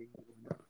you know.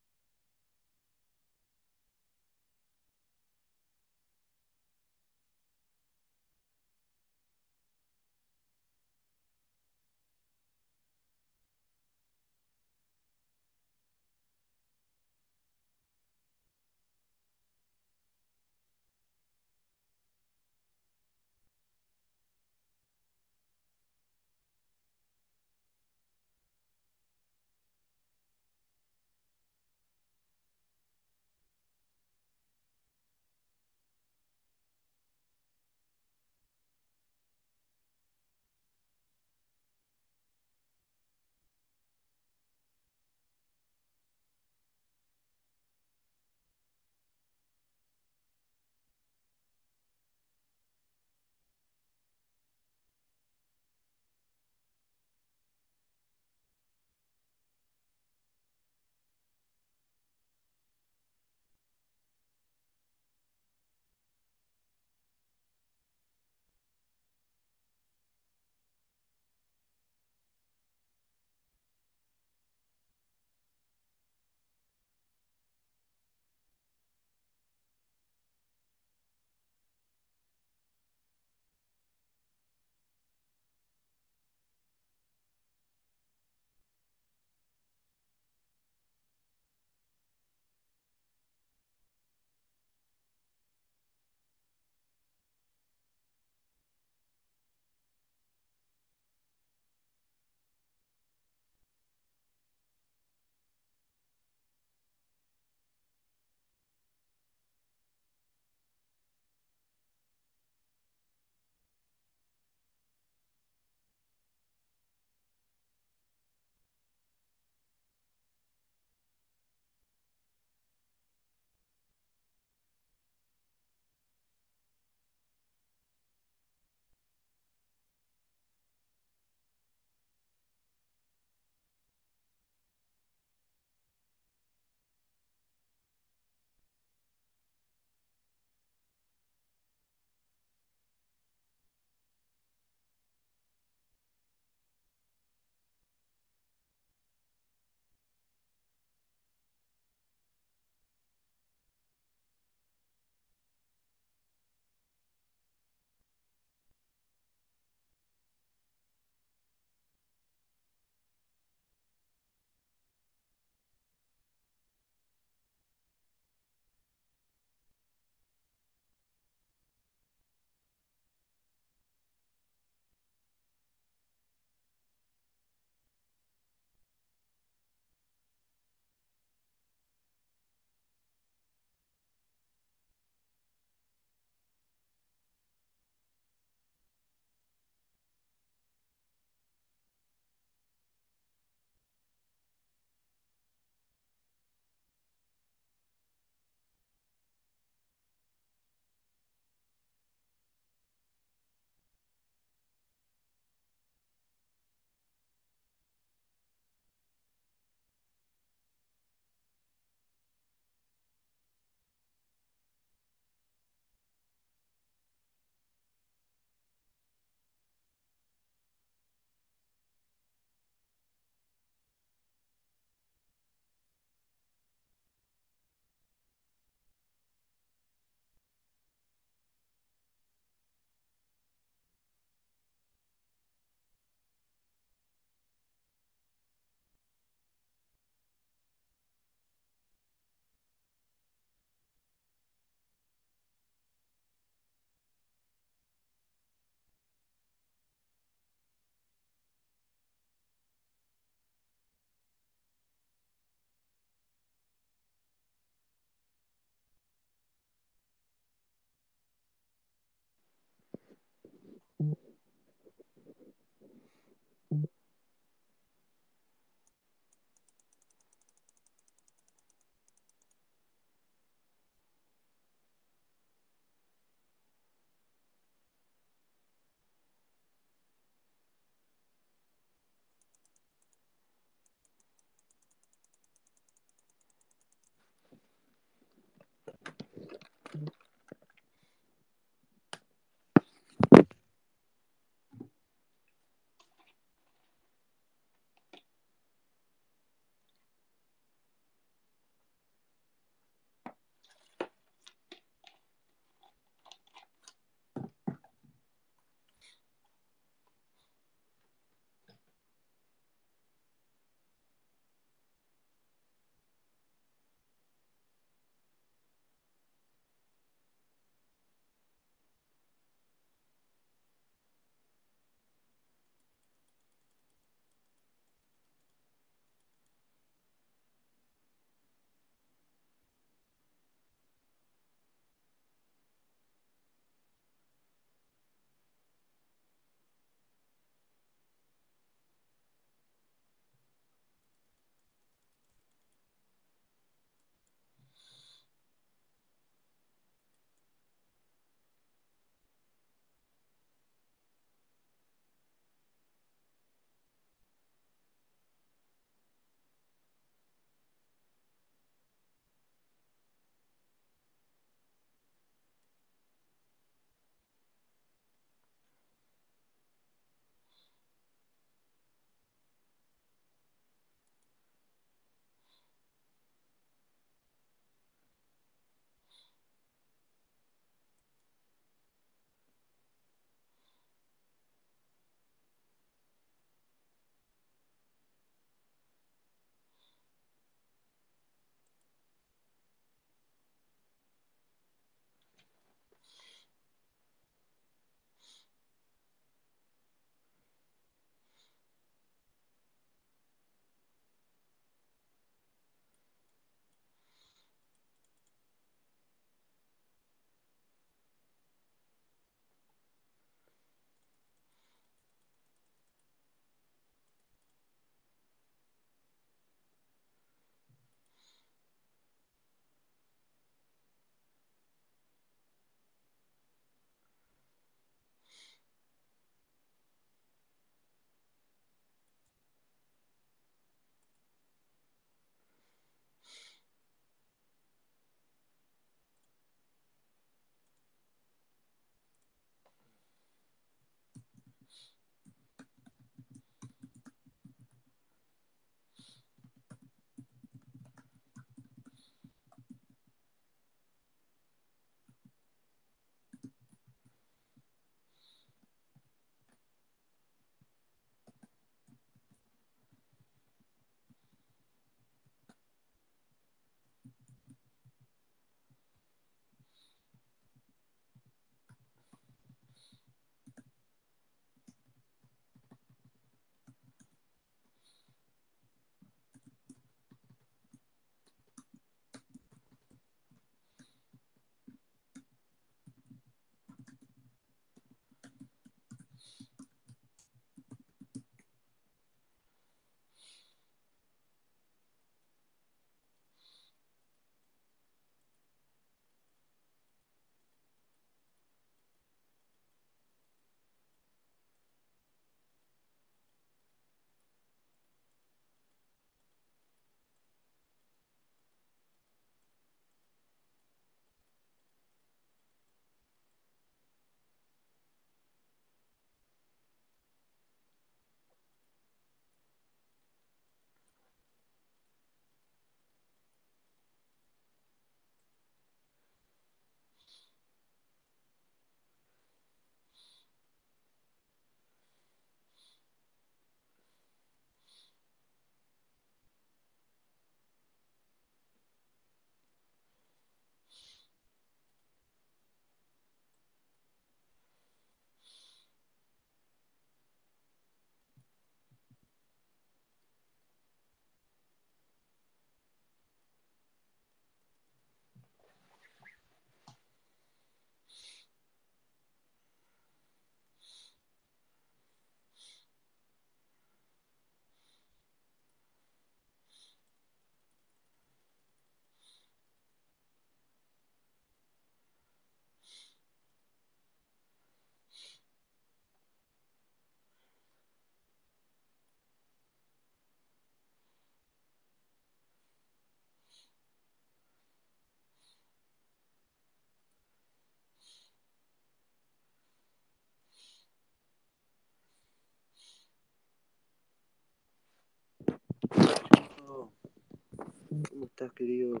estás, querido?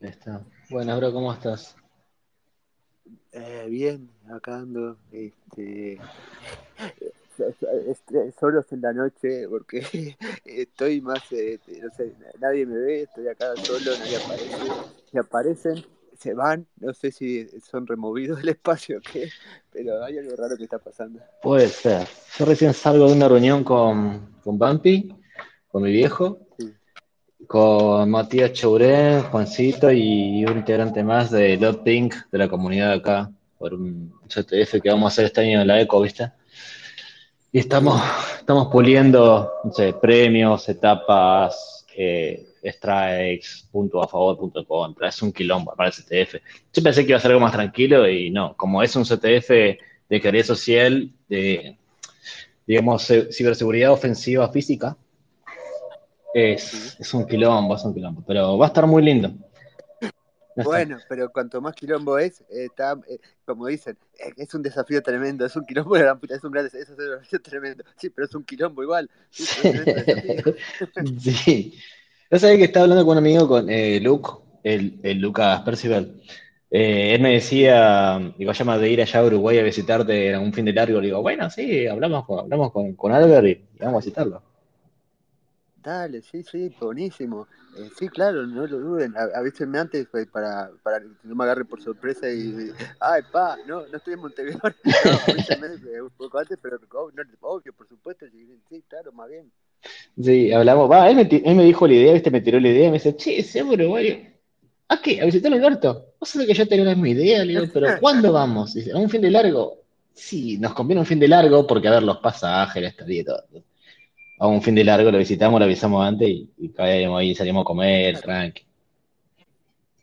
Está. Bueno, bro, ¿cómo estás? Eh, bien, acá ando, este, est- solos en la noche porque estoy más, eh, no sé, nadie me ve, estoy acá solo, nadie aparece, si aparecen, se van, no sé si son removidos del espacio o qué, pero hay algo raro que está pasando. Puede ser. Yo recién salgo de una reunión con, con Bumpy, con mi viejo, Sí. Con Matías Chouré, Juancito y un integrante más de Love Pink de la comunidad acá, por un CTF que vamos a hacer este año en la ECO, ¿viste? Y estamos, estamos puliendo, premios, etapas, eh, strikes, punto a favor, punto contra. Es un quilombo para el CTF. Yo pensé que iba a ser algo más tranquilo y no, como es un CTF de calidad social, de, digamos, ciberseguridad ofensiva física, es, es un quilombo, es un quilombo. Pero va a estar muy lindo. Está. Bueno, pero cuanto más quilombo es, eh, está, eh, como dicen, eh, es un desafío tremendo, es un quilombo es un gran es un desafío tremendo. Sí, pero es un quilombo igual. Sí, desafío. Yo sabía que estaba hablando con un amigo, con eh, Luke, el, el Lucas Percival. Eh, él me decía, digo, llama de ir allá a Uruguay a visitarte en un fin de largo. Le digo, bueno, sí, hablamos con, hablamos con, con Albert y vamos a visitarlo. Sí, sí, buenísimo. Eh, sí, claro, no lo duden. Avísenme antes pues, para, para que no me agarre por sorpresa y, ay, pa, no, no estoy en Montevideo. No, avísenme un poco antes, pero oh, no, obvio, por supuesto. Sí, sí, claro, más bien. Sí, hablamos, va, él me, él me dijo la idea, ¿viste? Me tiró la idea me dice, che, ¿se llama Uruguay? ¿A qué? ¿A visitar a Alberto? Vos sabés que yo tenía la misma idea, le pero ¿cuándo vamos? Dice, ¿a un fin de largo? Sí, nos conviene un fin de largo porque, a ver, los pasajes, la estadía todo. A un fin de largo lo visitamos, lo avisamos antes y, y ahí, salimos a comer, tranqui.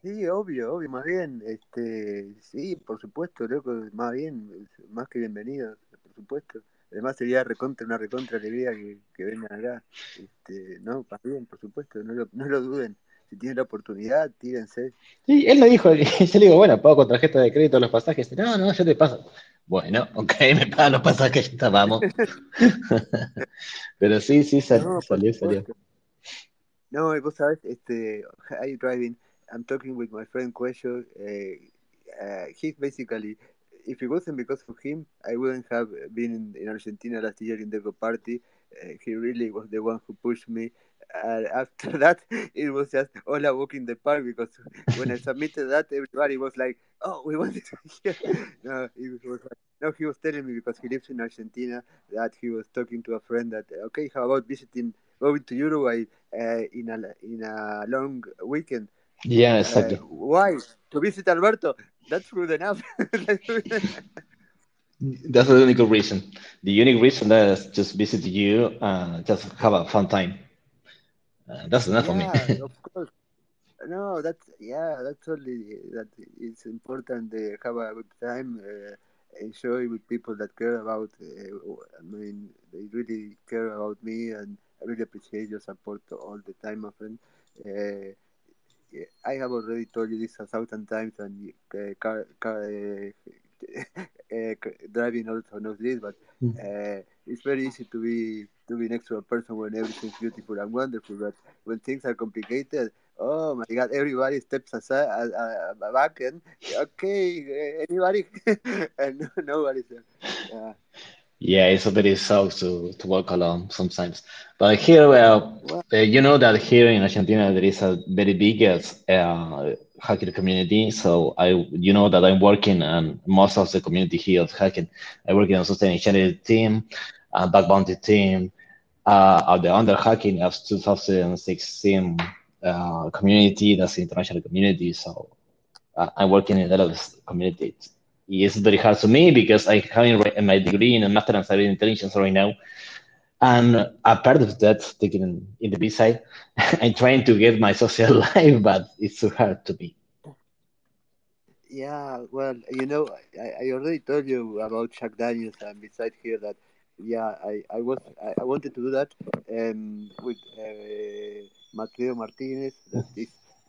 Sí, obvio, obvio, más bien. Este, sí, por supuesto, loco, más bien, más que bienvenidos, por supuesto. Además sería recontra, una recontra alegría que, que vengan acá. Este, no, más bien, por supuesto, no lo, no lo duden. Si tienen la oportunidad, tírense. Sí, él me dijo, yo le digo, bueno, pago con tarjeta de crédito los pasajes. No, no, yo te paso. Bueno, ok, me pagan los pasajes, ya está, vamos. Pero sí, sí, sal- No, salió, salió. No, vos sabés, este, I driving, I'm talking with my friend Cuello. Uh, uh, he's basically, if it wasn't because of him, I wouldn't have been in, in Argentina last year in the Go Party. Uh, he really was the one who pushed me. And after that, it was just all a walk in the park because when I submitted that, everybody was like, "Oh, we wanted to hear." no, he was like, no, he was telling me because he lives in Argentina that he was talking to a friend that, okay, how about visiting, going to Uruguay uh, in a in a long weekend? Yeah, Uh, exactly. why to visit Alberto? That's good enough. That's good enough. That's the unique reason. The unique reason that is just visit you, uh, just have a fun time. Uh, that's enough for me. yeah, of course. No, that's yeah, that's only that it's important to have a good time, uh, enjoy with people that care about. Uh, I mean, they really care about me, and I really appreciate your support all the time, my friend. Uh, I have already told you this a thousand times, and uh, car, car, uh, uh, driving also knows this, but uh, it's very easy to be to be next to a person when everything's beautiful and wonderful. But when things are complicated, oh my God, everybody steps aside, uh, uh, back, and okay, uh, anybody, and no, nobody's there. Yeah. Yeah, it's a very sucks to, to walk alone sometimes. But here, well, uh, you know that here in Argentina there is a very big uh, hacker community. So I, you know that I'm working on most of the community here of hacking. I work in a sustainability team, a bug bounty team, uh, of the under hacking of 2016 uh, community. That's the international community. So uh, I'm working in a lot of communities. It's very hard to me because I have my degree in a master in cyber intelligence right now. And a part of that, taking in the BSides, I'm trying to get my social life, but it's too hard to be. Yeah, well, you know, I, I already told you about Jack Daniels, and beside here that, yeah, I, I was I, wanted to do that, um, with uh, Mateo Martinez, that is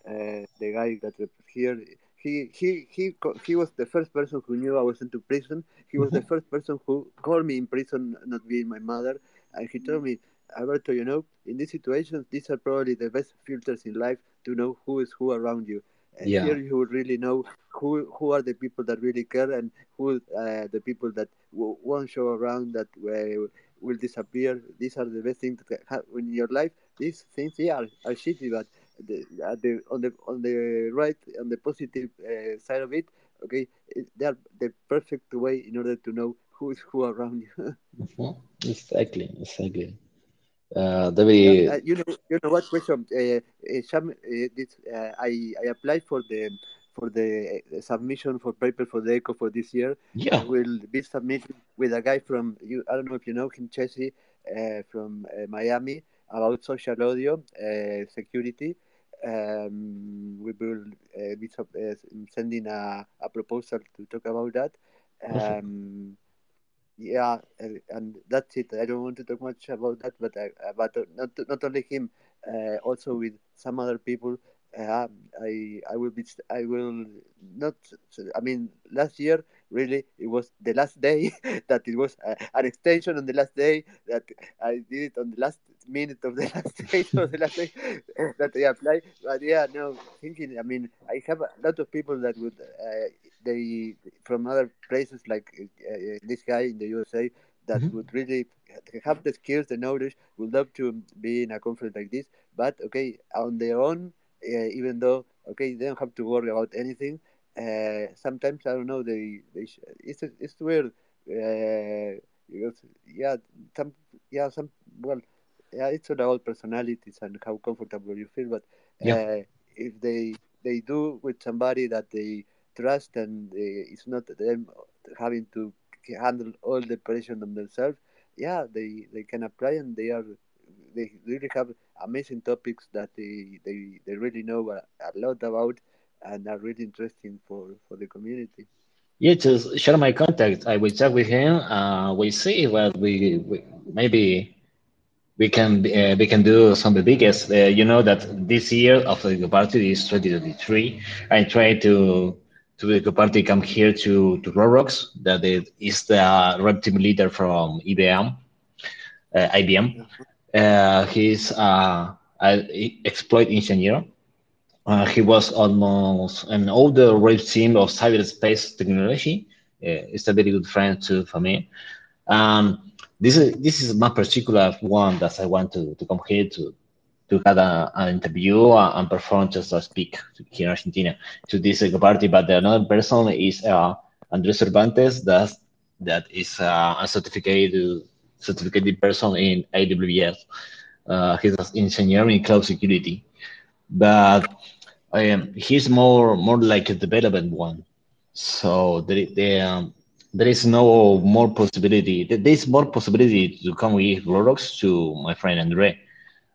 uh, the guy that here. He he he he was the first person who knew I was into prison. He was the first person who called me in prison, not being my mother, and he told me, Alberto, you know, in these situations, these are probably the best filters in life to know who is who around you. Uh, Yeah. here you will really know who who are the people that really care and who uh, the people that w- won't show around that uh, will disappear. These are the best things that happen in your life. These things, yeah, are, are shitty, but the, the on the on the right on the positive uh, side of it, okay, they are the perfect way in order to know who is who around you. Mhm. Exactly. Exactly. Uh, uh, you know, you know what question? Uh, uh, some, uh, this, uh, I I applied for the for the uh, submission for paper for the Eko for this year. I Yeah. will be submitting with a guy from you. I don't know if you know him, uh, from uh, Miami about social audio uh, security. Um, we will uh, be sub- uh, sending a, a proposal to talk about that. Um, yeah, and, that's it. I don't want to talk much about that, but I, uh, but not not only him, uh, also with some other people. Uh, I I will be I will not. I mean, last year really it was the last day that it was uh, an extension on the last day that I did it on the last minute of the last day of the last day that I apply. But yeah, no, thinking. I mean, I have a lot of people that would uh, they from other places like uh, this guy in the USA that Mhm. would really have the skills, the knowledge, would love to be in a conference like this. But okay, on their own, uh, even though okay, they don't have to worry about anything. Uh, sometimes I don't know. They, they sh- it's it's weird. Uh, because yeah, some yeah some well yeah it's all about personalities and how comfortable you feel. But Yeah. uh, if they they do with somebody that they trust and they, it's not them having to handle all the pressure on themselves yeah they they can apply and they are they really have amazing topics that they they, they really know a, a lot about and are really interesting for for the community Yeah. Just share my contact. I will check with him. Uh, we see what we, we maybe we can uh, we can do some of the biggest. Uh, you know that this year of the party is 2023. I try to to the party come here to to Roblox. That is the red team leader from IBM. Uh, IBM. uh-huh. Uh, he's uh, an exploit engineer. Uh, he was almost an older red team of cyberspace technology. Uh, it's a very good friend too for me. Um, this is this is my particular one that I want to, to come here to to have a, an interview and perform just a speak here in Argentina to this uh, party. But the another person is uh, Andres Cervantes, that that is uh, a certificated certificated person in AWS. Uh, he's an engineer in cloud security, but um, he's more more like a development one. So there, there, um, there is no more possibility. There is more possibility to come with Roblox to my friend Andre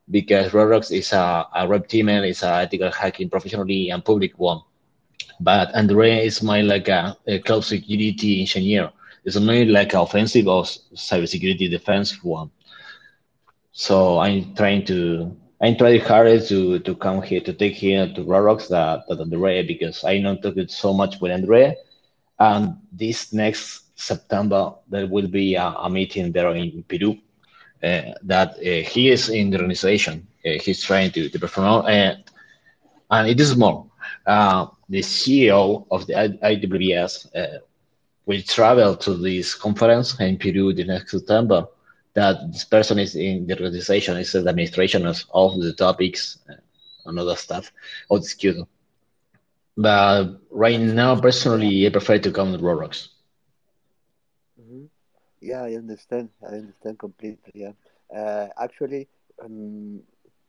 because Roblox is a, a red teamer, is a ethical hacking professionally and public one. But Andre is my like a, a cloud security engineer. It's only like offensive or cybersecurity defense one. So I'm trying to I'm trying harder to to come here to take here to Roblox that that Andre because I know talked so much with Andre and this next September there will be a, a meeting there in Peru uh, that uh, he is in the organization. Uh, he's trying to, to perform, uh, and it is more. Uh, the CEO of the IWS uh, will travel to this conference in Peru the next September. That this person is in the organization, is the administration of all the topics and other stuff of the schedule. But right now, personally, I prefer to come with Roblox. hmm yeah i understand. I understand completely yeah. Uh, actually um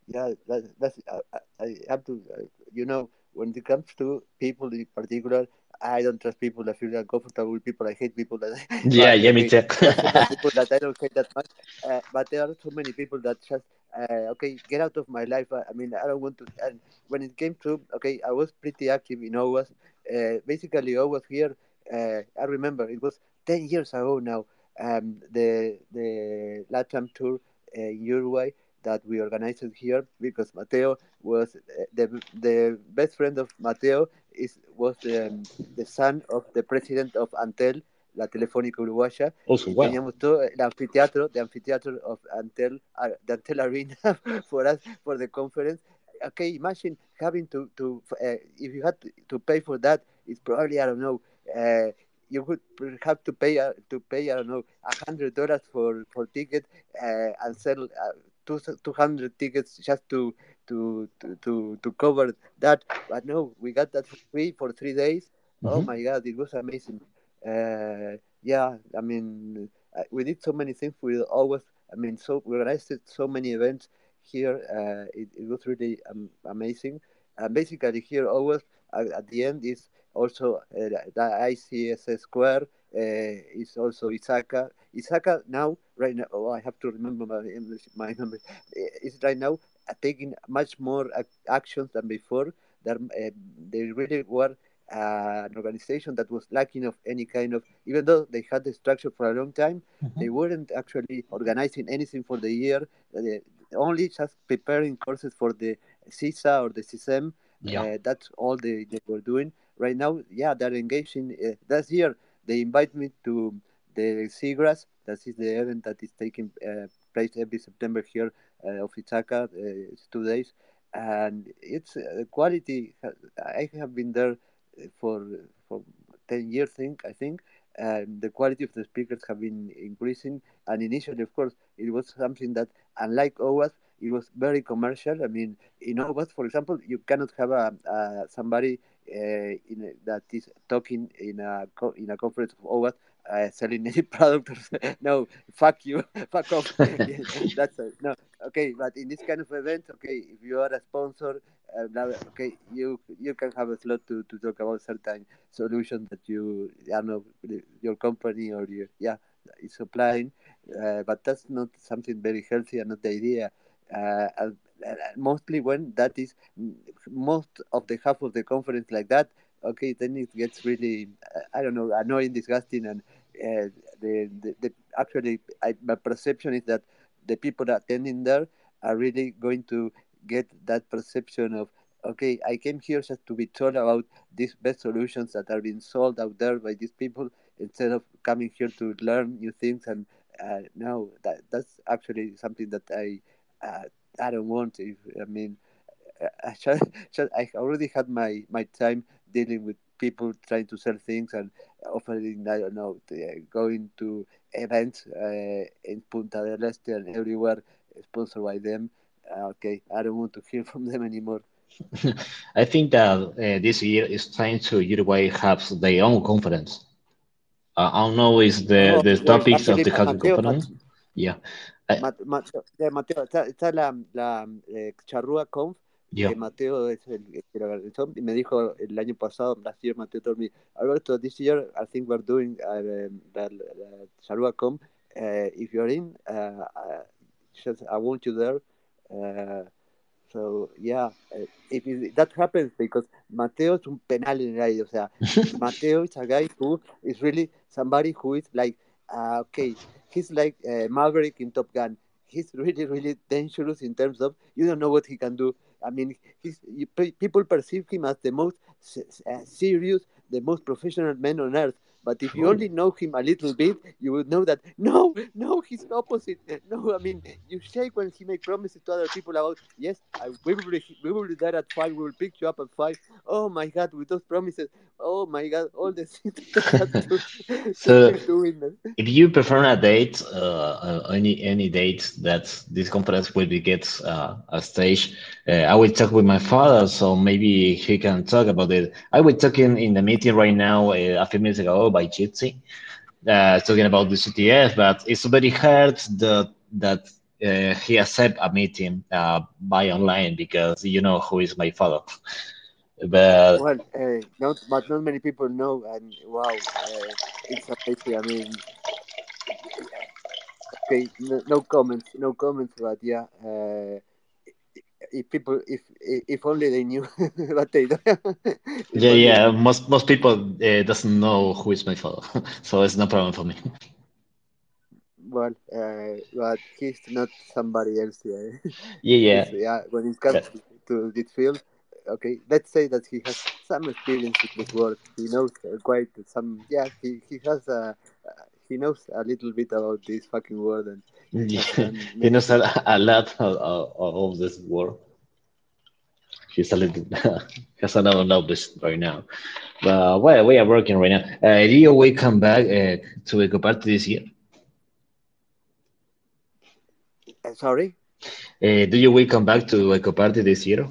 yeah that, that's I, I I have to uh, you know when it comes to people in particular I don't trust people that feel uncomfortable with people. I hate people that. Yeah, yeah, me too. there are certain people that I don't hate that much. Uh, but there are so many people that just uh, okay, get out of my life. I, I mean, I don't want to. And when it came to okay, I was pretty active in OWASP uh, basically I was here. Uh, I remember it was ten years ago now. Um, the the Latam tour in Uruguay that we organized here because Mateo was the the best friend of Mateo is was the, the son of the president of Antel la Telefónica Uruguaya. Also, wow. Teníamos todo el anfiteatro, the amphitheater of Antel, uh, the Antel Arena for us for the conference. Okay, imagine having to to uh, if you had to pay for that, it's probably I don't know. Uh, you would have to pay uh, to pay I don't know a hundred dollars for for ticket uh, and sell uh, two two hundred tickets just to, to to to cover that. But no, we got that for free for three days. Oh mm-hmm. Oh my god, it was amazing uh, yeah, I mean, uh, we did so many things. We always, I mean, so we organized so many events here. Uh, it, it was really um, amazing. And basically, here always uh, at the end is also uh, the ISC Square. Uh, is also ISACA. ISACA now, right now, oh, I have to remember my English, my number. Is right now taking much more actions than before. That they really were uh, an organization that was lacking of any kind of, even though they had the structure for a long time, mm-hmm. they weren't actually organizing anything for the year. They only just preparing courses for the CISA or the CISM. Yeah. Uh, that's all they, they were doing. Right now, yeah, they're engaging. Uh, this year, they invite me to the CIGRAS. That is the event that is taking uh, place every September here uh, of ISACA. Uh, it's two days. And it's uh, quality. I have been there for for 10 years think i think and the quality of the speakers have been increasing and initially of course it was something that unlike OWASP it was very commercial i mean in OWASP for example you cannot have a, a somebody uh, a, that is talking in a in a conference of OWASP uh, selling any product. no, fuck you, fuck off. that's a, no. Okay, but in this kind of event, okay, if you are a sponsor, uh, okay, you you can have a slot to, to talk about certain solutions that you, I don't know, your company or your yeah is supplying, uh, but that's not something very healthy and not the idea. Uh, mostly when that is most of the half of the conference like that okay, then it gets really, I don't know, annoying, disgusting, and uh, the, the, the actually, I, my perception is that the people attending there are really going to get that perception of okay, I came here just to be told about these best solutions that are being sold out there by these people instead of coming here to learn new things. And uh, no, that that's actually something that I uh, I don't want. If I mean, I, just, I already had my my time dealing with people trying to sell things and offering, I don't know, going to events uh, in Punta del Este and everywhere sponsored by them. Uh, okay, I don't want to hear from them anymore. I think that uh, this year is trying to Uruguay have their own conference. Uh, I don't know is the, oh, the topics of the Mateo, conference. yeah. Mateo, Mateo, está, está la, la eh, Charrúa Conf Yeah. Mateo es el organizó y me dijo el año pasado, last year, Mateo told me, Alberto, this year I think we're doing uh, the, the Charrúa Conf. Uh, if you're in, uh, uh, just, I want you there. Uh, so, yeah, uh, if it, that happens, because Mateo es un penal en el aire, o sea, Mateo is a guy who is really somebody who is like, uh, okay, he's like uh, Maverick in Top Gun. He's really, really dangerous in terms of you don't know what he can do I mean, he's, people perceive him as the most serious, the most professional man on earth. But if you only know him a little bit, you would know that no, no, he's the opposite. No, I mean, you shake when he makes promises to other people about yes, I, we will be, we will be there at five. We will pick you up at five. Oh my God, with those promises. Oh my God, all the things. so, if you prefer a date, uh, uh, any any date that this conference will be gets uh, a stage, uh, I will talk with my father, so maybe he can talk about it. I was talking in the meeting right now uh, a few minutes ago by Jitsi, uh, talking about the CTF, but it's very hard that that uh, he accept a meeting uh, by online because you know who is my father. But well, uh, not but not many people know, and wow, uh, it's amazing. I mean, okay, no, no, comments, no comments, but yeah, uh, if people, if if only they knew what they do. yeah, yeah. Most most people uh, doesn't know who is my father, so it's no problem for me. Well, uh, but he's not somebody else. Yeah, yeah, yeah. yeah when it comes yeah. to this field, okay, let's say that he has some experience with this world. He knows uh, quite some. Yeah, he he has a. Uh, he knows a little bit about this fucking world and yeah. he knows a, a lot of, of, of this world. He's a little has another knowledge right now. But well we are working right now? Uh, do you we come back uh, to Ekoparty this year. Uh, sorry? Uh, do you will come back to Ekoparty this year?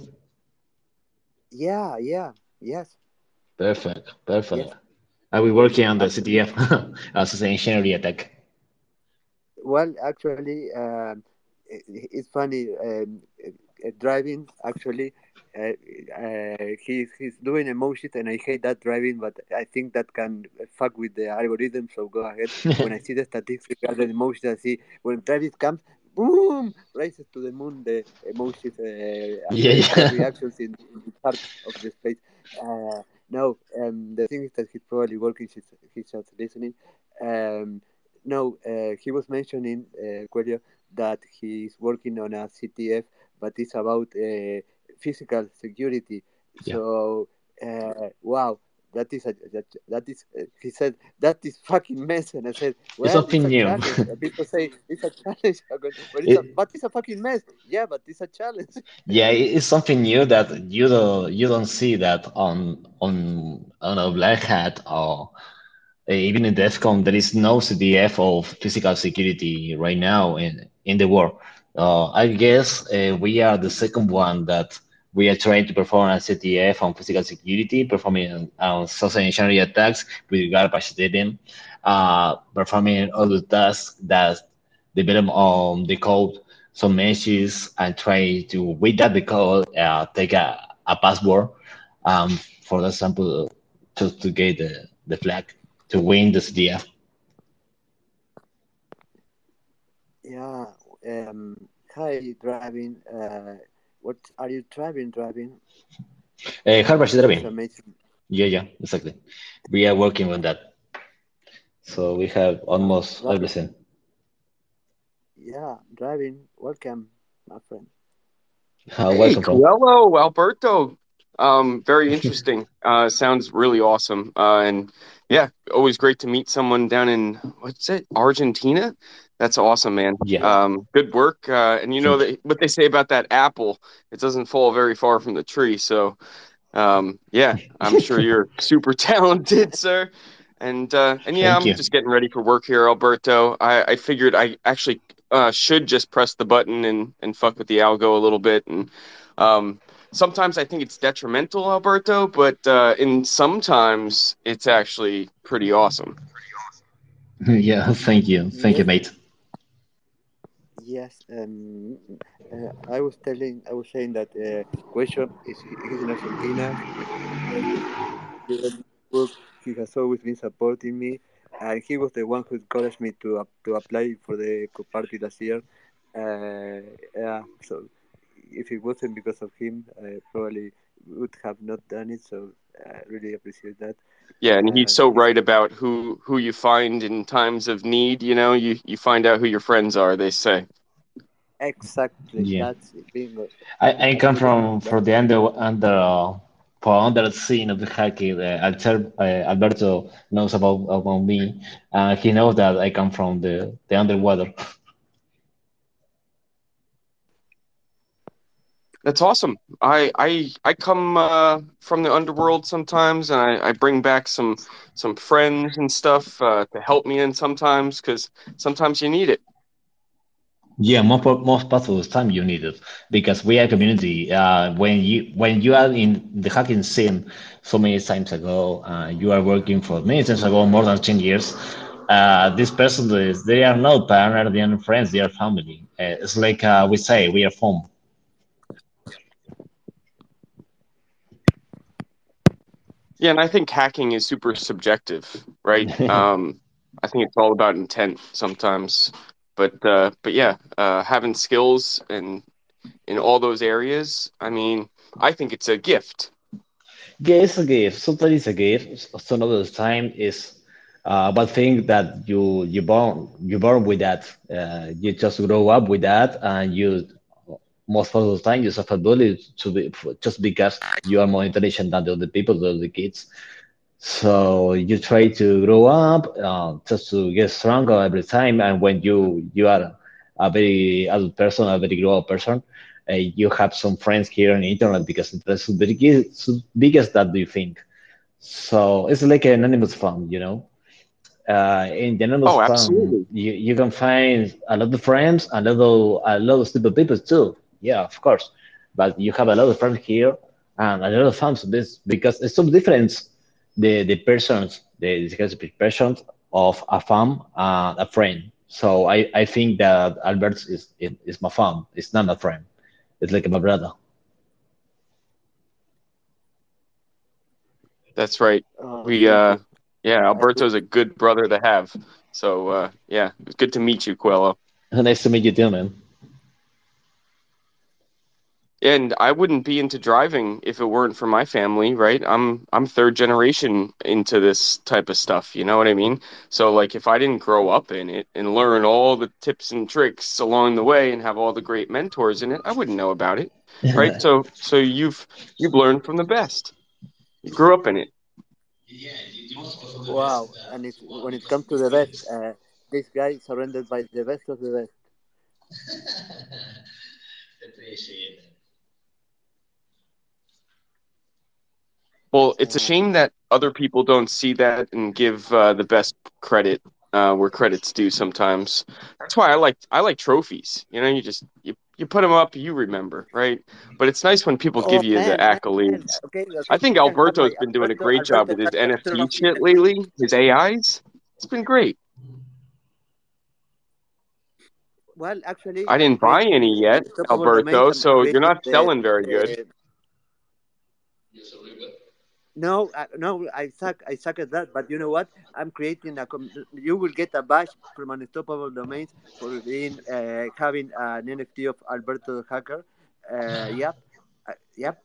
Yeah yeah yes. Perfect perfect. Yes. Are we working on the CTF as an engineering attack well, actually, um, it's funny. Um, uh, driving actually, uh, uh, he's he's doing a motion, and I hate that driving, but I think that can fuck with the algorithm. So go ahead. when I see the statistics regarding the motion, I see when Travis comes, boom, raises to the moon the emotions, uh, yeah, yeah. reactions in, in the heart of the space. No, um, the thing is that he's probably working. He's, he's just listening. Um, no, uh, he was mentioning, uh, Coelho, that he's working on a CTF, but it's about uh, physical security. Yeah. So, uh, wow, that is a, that, that is uh, he said that is fucking mess. And i said well it's something new. people say it's a challenge. But it's, it, a, but it's a fucking mess. Yeah but it's a challenge. Yeah it's something new that you don't you don't see that on on on a black hat or uh, even in DEFCON, there is no CTF of physical security right now in, in the world. Uh, I guess uh, we are the second one that we are trying to perform a CTF on physical security, performing on social engineering attacks with garbage dealing, uh, performing the tasks that develop on the code, some meshes, and try to, with that the code, uh, take a, a password, um, for example, to, to get the, the flag to win this DF. Yeah. Um, hi, driving. Uh, what are you driving? Driving. Uh, Harvard driving. Yeah, yeah, exactly. We are working on that. So we have almost driving. everything. Yeah, driving. Welcome, my friend. Uh, hey, Hello, Alberto. Um, very interesting. uh, sounds really awesome. Uh, and yeah, always great to meet someone down in what's it, Argentina. That's awesome, man. Yeah. Um, good work. Uh, and you know that what they say about that apple, it doesn't fall very far from the tree. So, um, yeah, I'm sure you're super talented, sir. And uh, and yeah, Thank I'm you. just getting ready for work here, Alberto. I, I figured I actually uh, should just press the button and and fuck with the algo a little bit and um, sometimes I think it's detrimental, Alberto, but uh, in sometimes it's actually pretty awesome. Yeah, thank you, thank you, mate. Yes, um, uh, I was telling, I was saying that uh, question is he's in Argentina. He has always been supporting me, and he was the one who encouraged me to uh, to apply for the co party last year. Uh, yeah, so if it wasn't because of him, I probably would have not done it. So I really appreciate that. Yeah, and he's so uh, right about who who you find in times of need. You know, you you find out who your friends are. They say. Exactly. Yeah. Bingo. I, I come from from the under under uh, for under the scene of the hacking. Uh, Alter, uh, Alberto knows about about me. Uh, he knows that I come from the the underwater. That's awesome. I I I come uh, from the underworld sometimes, and I, I bring back some some friends and stuff uh, to help me in sometimes because sometimes you need it. Yeah, most most part of the time you need it because we are a community. Uh, when you when you are in the hacking scene so many times ago, uh, you are working for many times ago, more than ten years. Uh, this person is they are not partner, they are friends, they are family. Uh, it's like uh, we say, we are home. Yeah, and I think hacking is super subjective, right? um, I think it's all about intent sometimes, but uh, but yeah, uh, having skills and in all those areas, I mean, I think it's a gift. Yeah, it's a gift. Sometimes it's a gift. Some of the time is uh, but think that you you born you born with that. Uh, you just grow up with that, and you most of the time you suffer bullying to be just because you are more intelligent than the other people, the other kids. So you try to grow up uh, just to get stronger every time, and when you you are a very adult person, a very grown person, uh, you have some friends here on the internet because that's the biggest, biggest that you think. So it's like an anonymous fun, you know uh, in general oh, absolutely. you, you can find a lot of friends a lot of, a lot of stupid people too. Yeah, of course. But you have a lot of friends here and a lot of fans this because it's so different the the persons the the persons of a fan and a friend. So I, I think that Albert is, is is my fan. It's not a friend. It's like my brother. That's right. Uh, we uh yeah, Alberto's a good brother to have. So uh, yeah, it's good to meet you, Coelho. Nice to meet you too, man. And I wouldn't be into driving if it weren't for my family, right? I'm I'm third generation into this type of stuff, you know what I mean? So like if I didn't grow up in it and learn all the tips and tricks along the way and have all the great mentors in it, I wouldn't know about it. Right? so so you've you've learned from the best. You grew up in it. Yeah, Wow, and it, when it comes to the best, uh, this guy surrendered by the best of the best. Appreciate it. Well, it's a shame that other people don't see that and give uh, the best credit uh, where credit's due. Sometimes that's why I like I like trophies. You know, you just you you put them up, you remember, right? But it's nice when people give oh, you man, the accolades. Okay, I think Alberto's been doing a great job with his NFT shit lately, his AIs. It's been great. Well, actually, I didn't buy any yet, Alberto, so you're not selling very good. No, I, no, I suck. I suck at that. But you know what? I'm creating a. Com- you will get a badge from Unstoppable Domains for being uh, having an NFT of Alberto the Hacker. Uh, yep, uh, yep.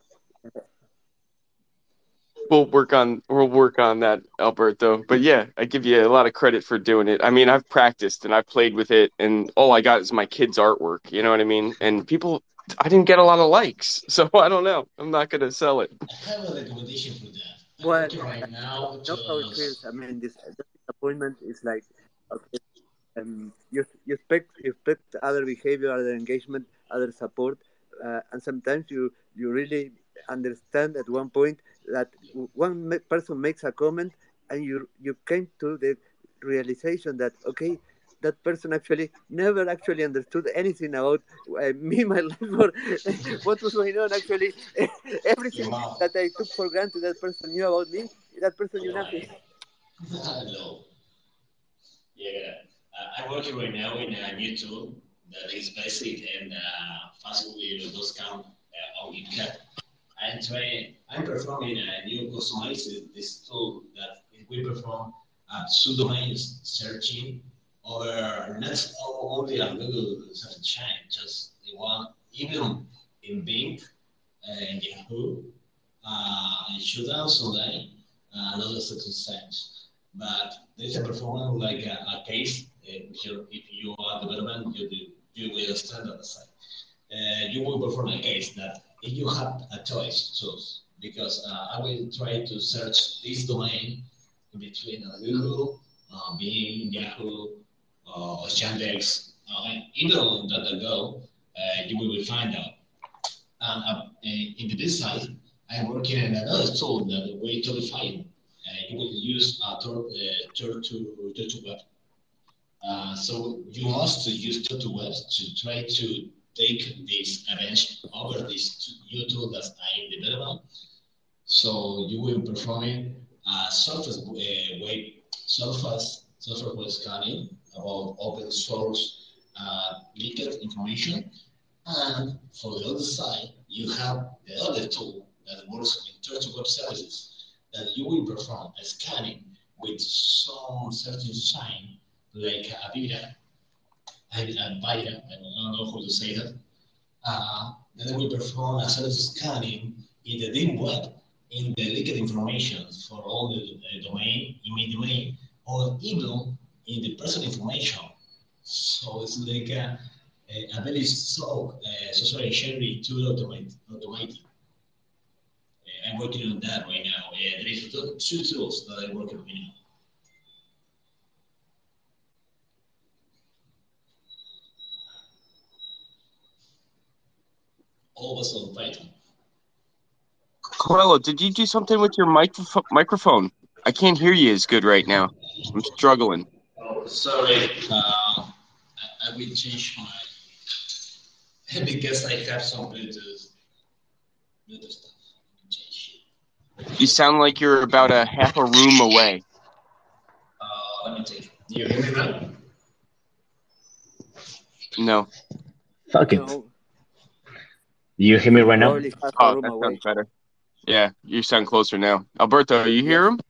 We'll work on we'll work on that, Alberto. But yeah, I give you a lot of credit for doing it. I mean, I've practiced and I've played with it, and all I got is my kid's artwork. You know what I mean? And people I didn't get a lot of likes, so I don't know. I'm not gonna sell it. I have a recommendation for that. Well, right now, just... how it feels. I mean, this, disappointment is like, okay, um, you you expect you expect other behavior, other engagement, other support, uh, and sometimes you you really understand at one point that one person makes a comment, and you you came to the realization that okay that person actually never actually understood anything about uh, me, my life, or what was going on. Actually, everything wow. that I took for granted that person knew about me, that person knew nothing. Hello. Yeah, uh, I'm working right now in a new tool that is basic and uh, fast with those count uh, on GitHub. I'm trying, I'm performing a new customized this tool that we perform uh, subdomain searching or not only on Google search chain, just the one, even in Bing and Yahoo, uh, should also online, uh, and other search. But there's a performance like a, a case. If, if you are development, you, do, you will standardize. Uh, you will perform a case that if you have a choice, choose because uh, I will try to search this domain in between uh, Google, uh, Bing, Yahoo, uh, Yandex, uh, and either of that go, uh, you will find out. And uh, in the this side, I'm working on another tool that way to define. Uh, you will use uh, to, uh, to, web. Uh, so you must use Turtle Web to try to take this advantage over this new tool that I developed. So you will perform a surface uh, surface surface web scanning about open source uh, leaked information. And for the other side, you have the other tool that works in terms of web services that you will perform a scanning with some certain sign like Avira, a Avira, I don't know how to say that. uh, then will perform a self scanning in the deep web in the leaked information for all the uh, domain, email domain, or even in the personal information. So it's like a, a, a very slow uh, social sharing tool automate, automated. Uh, I'm working on that right now. Uh, there is two, tools that I'm working on now. Always on Python. Coelho, did you do something with your microph- microphone? I can't hear you as good right now. I'm struggling. Sorry. Uh, I, I will change my because I have some Bluetooth, Bluetooth stuff. You sound like you're about a half a room away. Uh, let me take. Do you hear me now? No. Fuck it. No, You hear me right now? probably half a Oh, room that away. sounds better. Yeah, you sound closer now. Alberto, you hear him?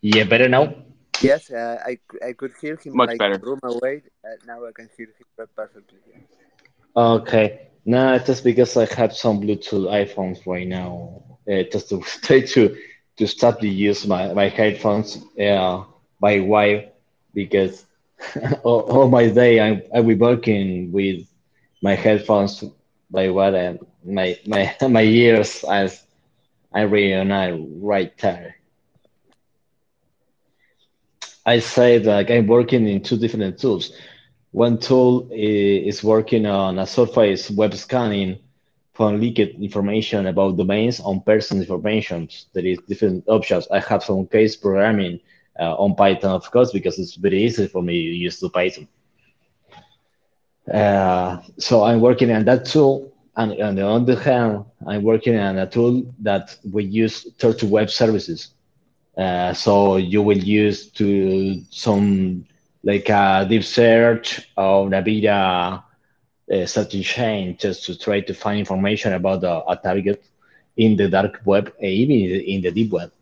Yeah, better now. Yes, uh, I, I could hear him Much like better. room away. Uh, now I can hear him per- perfectly. Okay. No, it's just because I have some Bluetooth iPhones right now. Uh, just to try to to stop the use my my headphones uh, by wire because all, all my day I I be working with my headphones by wire and my my my ears as I really not right there. I say that I'm working in two different tools. One tool is working on a surface web scanning for leaked information about domains on person information. There is different options. I have some case programming uh, on Python, of course, because it's very easy for me to use the Python. Uh, so I'm working on that tool. And on the other hand, I'm working on a tool that we use to web services. Uh, so you will use to some like a deep search or Navira uh, searching chain just to try to find information about a, a target in the dark web, uh, even in the deep web.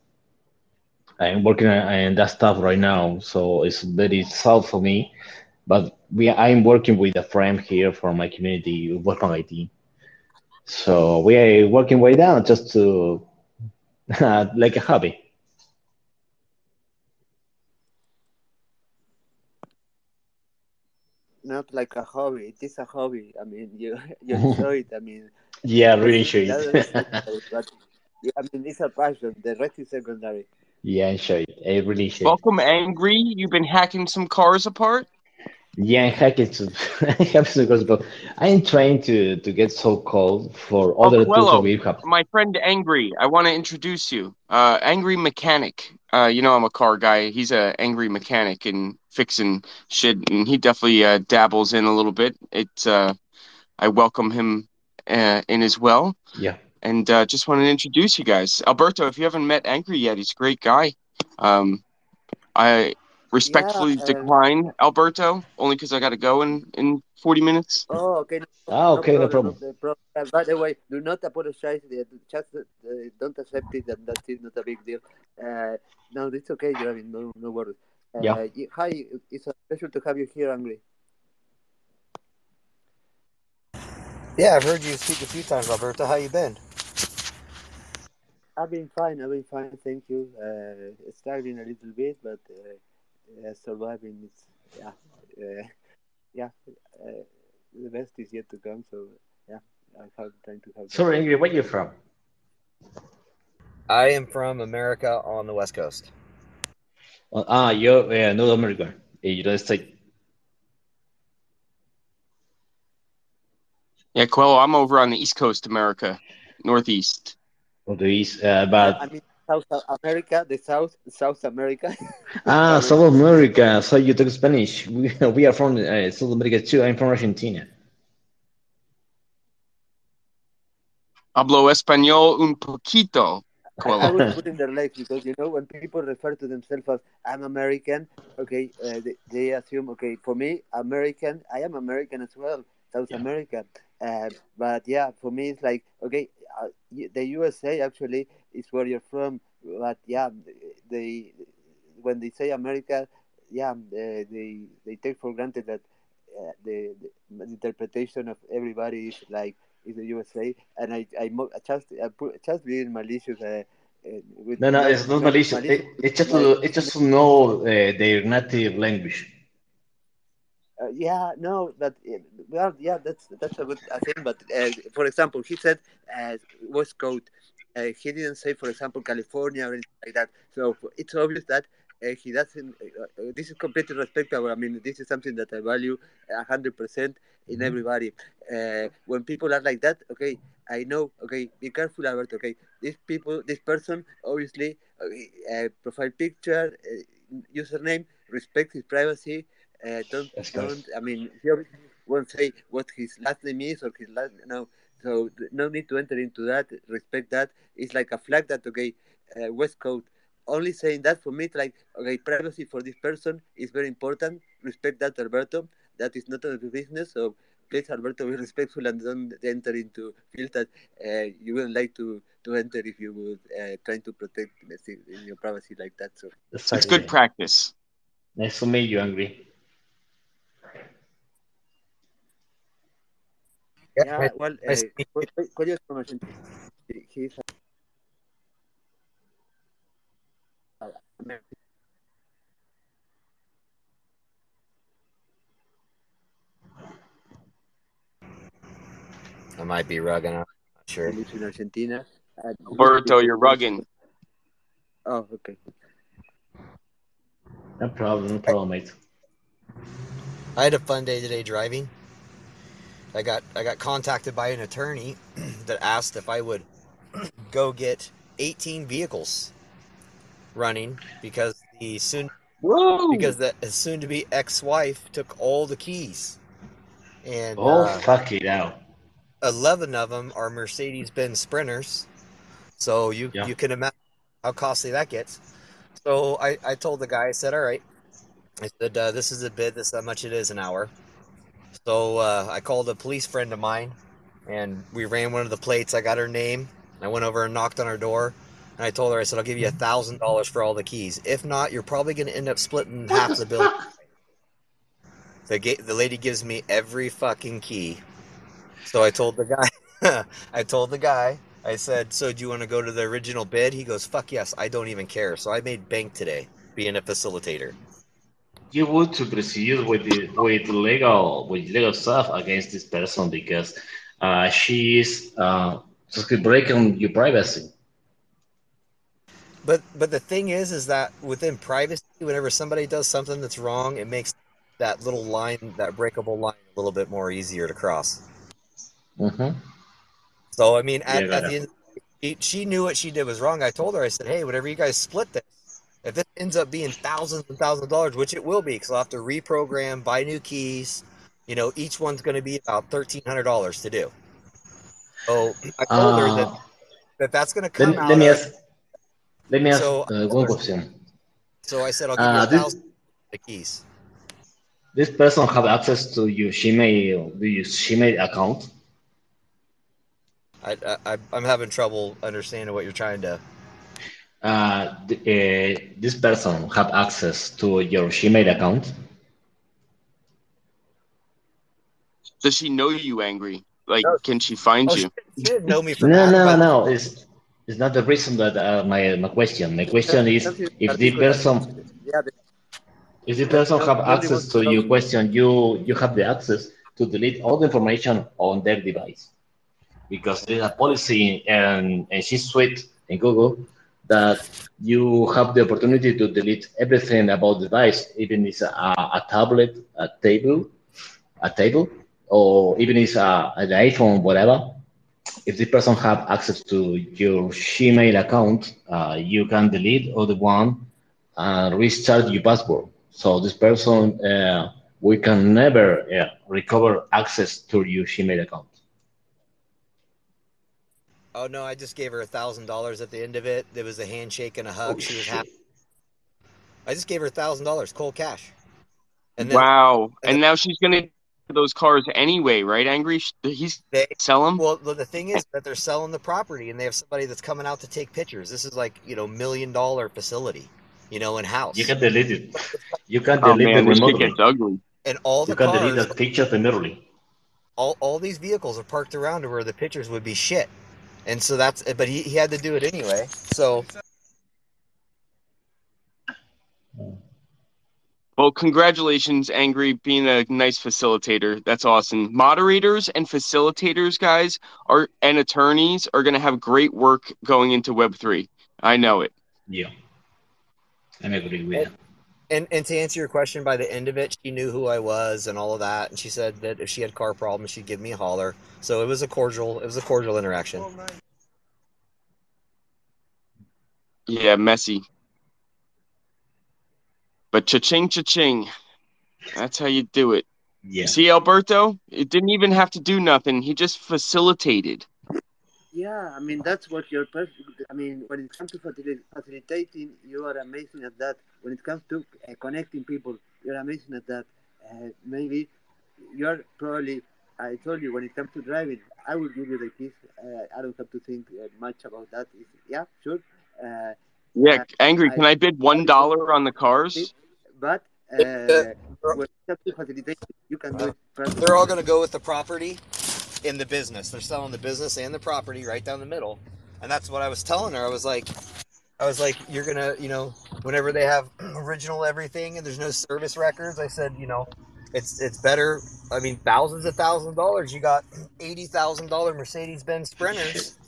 I'm working on, that stuff right now, so it's very soft for me. But we, I'm working with a friend here from my community, Wolfgang IT. So we are working way down just to like a hobby. Not like a hobby. It is a hobby. I mean, you you enjoy it. I mean, Yeah, the really rest enjoy is, the other is it. but yeah, I mean, it's a passion. The rest is secondary. yeah, enjoy it. I really enjoy it. Welcome, Angry. You've been hacking some cars apart? Yeah, I'm happy to I'm to go, but I'm trying to to get so cold for Oh, other Coelho, we have. my friend Angry. I want to introduce you. Uh, Angry Mechanic. Uh, you know I'm a car guy. He's a angry mechanic and fixing shit, and he definitely uh, dabbles in a little bit. It's uh, I welcome him uh, in as well, Yeah. and uh, just want to introduce you guys. Alberto, if you haven't met Angry yet, he's a great guy. Um, I respectfully Yeah, decline Alberto only because I got to go in in 40 minutes. Oh, okay. No, Ah, okay, no problem. problem. No problem. Uh, by the way, do not apologize. Just uh, don't accept it, and that's. Not a big deal. Uh, no, it's okay. I mean, no, no worries. Uh, Yeah. Hi, it's a pleasure to have you here, Angry. Yeah, I've heard you speak a few times, Alberto. How you been? I've been fine. I've been fine. Thank you. Uh, struggling a little bit, but uh, uh, surviving. It's yeah, uh, yeah. Uh, the best is yet to come. So yeah, I'm time to have. Sorry, Angry, where you from? I am from America on the West Coast. Uh, ah, you're uh, North America, uh, United States. Yeah, Coelho, I'm over on the East Coast, America, Northeast. of the East, uh, but I mean South America, the South South America. ah, South America. So you talk Spanish. We, we are from uh, South America too. I'm from Argentina. Hablo español un poquito, I, I Coelho. was putting their legs because you know when people refer to themselves as I'm American, okay, uh, they, they assume okay for me American, I am American as well, South Yeah. America, uh, but yeah, for me it's like okay, uh, the USA actually is where you're from, but yeah, they when they say America, yeah, they they, they take for granted that uh, the, the interpretation of everybody is like is the USA, and I I just I put just being malicious. Uh, uh, with No, no, it's not malicious. It, it's just to, it's just to know uh, their native language. Uh, yeah, no, but uh, well, yeah, that's that's a good thing. But uh, for example, he said uh, West Coast. Uh, he didn't say, for example, California or anything like that. So it's obvious that uh, he doesn't. Uh, this is completely respectable. I mean, this is something that I value a hundred percent in Mhm. everybody. Uh, when people are like that, okay, I know. Okay, be careful, Albert. Okay, this people, this person, obviously, okay, uh, profile picture, uh, username, respect his privacy. Uh, don't don't. I mean, he obviously won't say what his last name is or his last no. So no need to enter into that. Respect that. It's like a flag that okay, uh, West Coast. Only saying that for me, it's like okay, privacy for this person is very important. Respect that, Alberto. That is not of your business. So please, Alberto, be respectful and don't enter into fields that uh, you wouldn't like to to enter if you would uh, trying to protect let's your privacy like that. So It's good practice. Nice to meet you, Angry. Yeah, yeah, well, uh, nice to meet cu- cu- curioso from Argentina. He's a, a- I might be rugging. I'm not sure. he in Argentina. Alberto, you're rugging. Oh, okay. No problem, no problem, mate. I had a fun day today driving. I got I got contacted by an attorney that asked if I would go get 18 vehicles running because the soon Whoa! because the soon to be ex-wife took all the keys. And Oh, uh, fuck it out. 11 of them are Mercedes-Benz Sprinters. So you Yeah. you can imagine how costly that gets. So I, I told the guy, I said, all right. I said, uh, this is a bid. This is how much it is an hour. So uh, I called a police friend of mine, and we ran one of the plates. I got her name. I went over and knocked on her door, and I told her, I said, I'll give you a thousand dollars for all the keys. If not, you're probably going to end up splitting half the bill. The ga- the lady gives me every fucking key. So I told the guy, I told the guy, I said, so do you want to go to the original bid? He goes, fuck yes, I don't even care. So I made bank today, being a facilitator. You would to proceed with the, with legal with legal stuff against this person because uh, she is uh, just breaking your privacy. But but the thing is, is that within privacy, whenever somebody does something that's wrong, it makes that little line, that breakable line, a little bit more easier to cross. Mm-hmm. So I mean, at, Yeah, at the end, she, she knew what she did was wrong. I told her, I said, hey, whenever you guys split this, if it ends up being thousands and thousands of dollars, which it will be, because I'll have to reprogram, buy new keys. You know, each one's going to be about thirteen hundred dollars to do. So I told her that, Uh, that that's going to come me- out. let me ask. Let me ask So- uh, one question. so I said, I'll give you Uh, a this- thousand the keys. This person have access to your Gmail, the Gmail account. I, I I'm having trouble understanding what you're trying to. Uh, th- uh, this person have access to your Gmail account. Does she know you angry? Like, No. can she find Oh, you? she, she didn't know me from No, Adam, no, but- no. It's it's not the reason that uh, my my question. My question is if the person yeah, if the person have access to to your question, you you have the access to delete all the information on their device because there's a policy and and she's sweet in Google that you have the opportunity to delete everything about the device, even if it's a, a tablet, a table, a table, or even if it's a, an iPhone, whatever. If the person have access to your Gmail account, uh, you can delete all the one and restart your password. So this person, uh, we can never uh, recover access to your Gmail account. Oh no, I just gave her a thousand dollars at the end of it. There was a handshake and a hug. Oh, she was shit. happy. I just gave her a thousand dollars, cold cash. And then wow. and And now she's gonna those cars anyway, right? Angry? He's they sell them. well the, the thing is that they're selling the property and they have somebody that's coming out to take pictures. This is like, you know, million dollar facility, you know, in house. You can delete it. You can Oh delete man, it remotely. gets ugly. and all the You can delete cars, that picture immediately. all, all these vehicles are parked around to where the pictures would be shit. And so that's, but he, he had to do it anyway. So Well, congratulations, Angry, being a nice facilitator. That's awesome. Moderators and facilitators, guys, are and attorneys are going to have great work going into Web three. I know it. Yeah. I'm agree with that. And and to answer your question, by the end of it, she knew who I was and all of that, and she said that if she had car problems, she'd give me a holler. So it was a cordial, it was a cordial interaction. Yeah, messy. But cha-ching, cha-ching. That's how you do it. Yeah. See, Alberto, it didn't even have to do nothing. He just facilitated. Yeah, I mean that's what you're. Perfect. I mean, when it comes to facilitating, you are amazing at that. When it comes to uh, connecting people, you're amazing at that. Uh, maybe you're probably. I told you when it comes to driving, I will give you the keys. Uh, I don't have to think uh, much about that. It's, yeah, sure. Uh, Yeah, Uh, Angry, I- can I bid one dollar on the cars? but uh, when it comes to facilitation, you can do it. perfectly. They're all going to go with the property in the business. They're selling the business and the property right down the middle. And that's what I was telling her. I was like, I was like, you're to, you know, whenever they have original everything and there's no service records, I said, you know, it's it's better. I mean, thousands of thousands of dollars. You got eighty thousand dollar Mercedes Benz Sprinters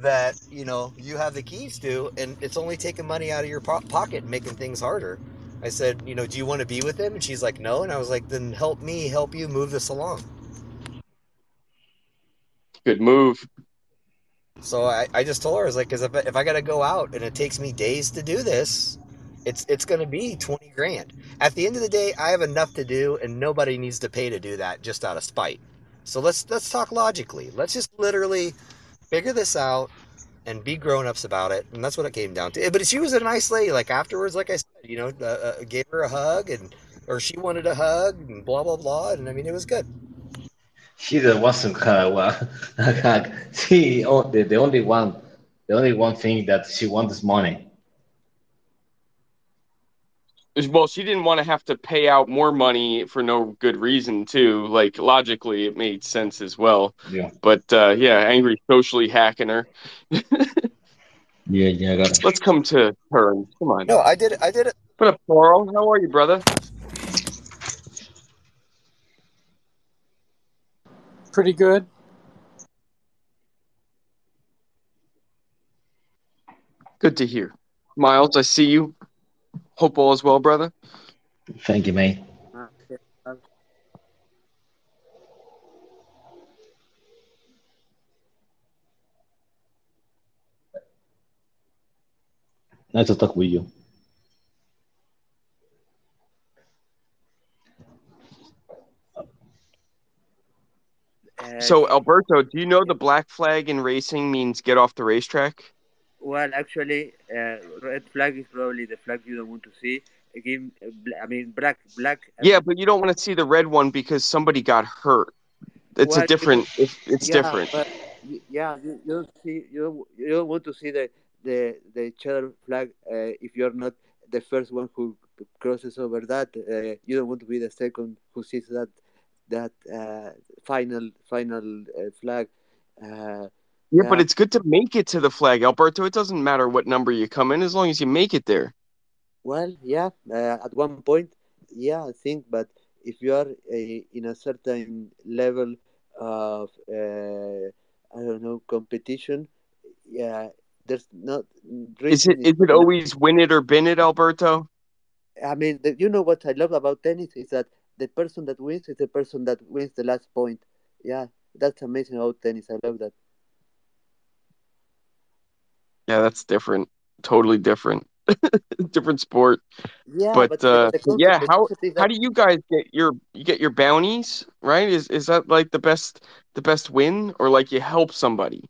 that you know you have the keys to, and it's only taking money out of your po- pocket and making things harder. I said, you know, do you want to be with him? And she's like, no. And I was like, then help me help you move this along. Good move. So I, I just told her, I was like, because if, if I got to go out and it takes me days to do this, it's it's going to be 20 grand. At the end of the day, I have enough to do and nobody needs to pay to do that just out of spite. So let's let's talk logically. Let's just literally figure this out and be grown-ups about it. And that's what it came down to. But she was a nice lady. Like afterwards, like I said, you know, uh, uh, gave her a hug and or she wanted a hug and blah blah blah. And I mean, it was good. She that wasn't her one. she oh, the, the only one the only one thing that she wants is money. Well, she didn't want to have to pay out more money for no good reason, too. Like logically, it made sense as well. Yeah. But uh, yeah, angry socially hacking her. Yeah, yeah, I got it. Let's come to turn. Come on. No, I did it. I did it. What up, Carl? How are you, brother? Pretty good. Good to hear. Miles, I see you. Hope all is well, brother. Thank you, mate. Yeah, Nice to talk with you. Uh, So, Alberto, do you know the black flag in racing means get off the racetrack? Well, actually, uh, red flag is probably the flag you don't want to see. Again, I mean, black, black. Yeah, but you don't want to see the red one because somebody got hurt. It's Well, a different. It's, it's yeah, different. But, yeah, you, you don't see, you don't, you don't want to see the the the checkered flag uh, if you're not the first one who crosses over that. Uh, you don't want to be the second who sees that that uh, final final uh, flag. Uh, Yeah, but it's good to make it to the flag, Alberto. It doesn't matter what number you come in as long as you make it there. Well, yeah, uh, at one point, yeah, I think, but if you are uh, in a certain level of, uh, I don't know, competition, yeah, there's not. Is it is it always win it or bin it, Alberto? I mean, the, you know what I love about tennis is that the person that wins is the person that wins the last point. Yeah, that's amazing about tennis. I love that. Yeah, that's different. Totally different. different sport. Yeah, But, the- uh, concept- yeah, how- How do you guys get your you get your bounties, right? Is is that like the best the best win or like you help somebody?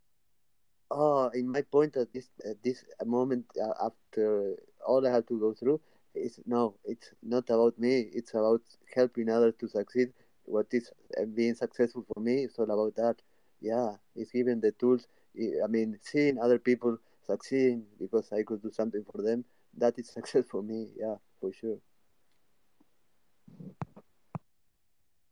Oh, in my point at this at this moment uh, after all I have to go through is no, it's not about me. It's about helping others to succeed. What is uh, being successful for me is all about that. Yeah, it's giving the tools. I I mean, seeing other people succeeding because I could do something for them. That is success for me. Yeah, for sure.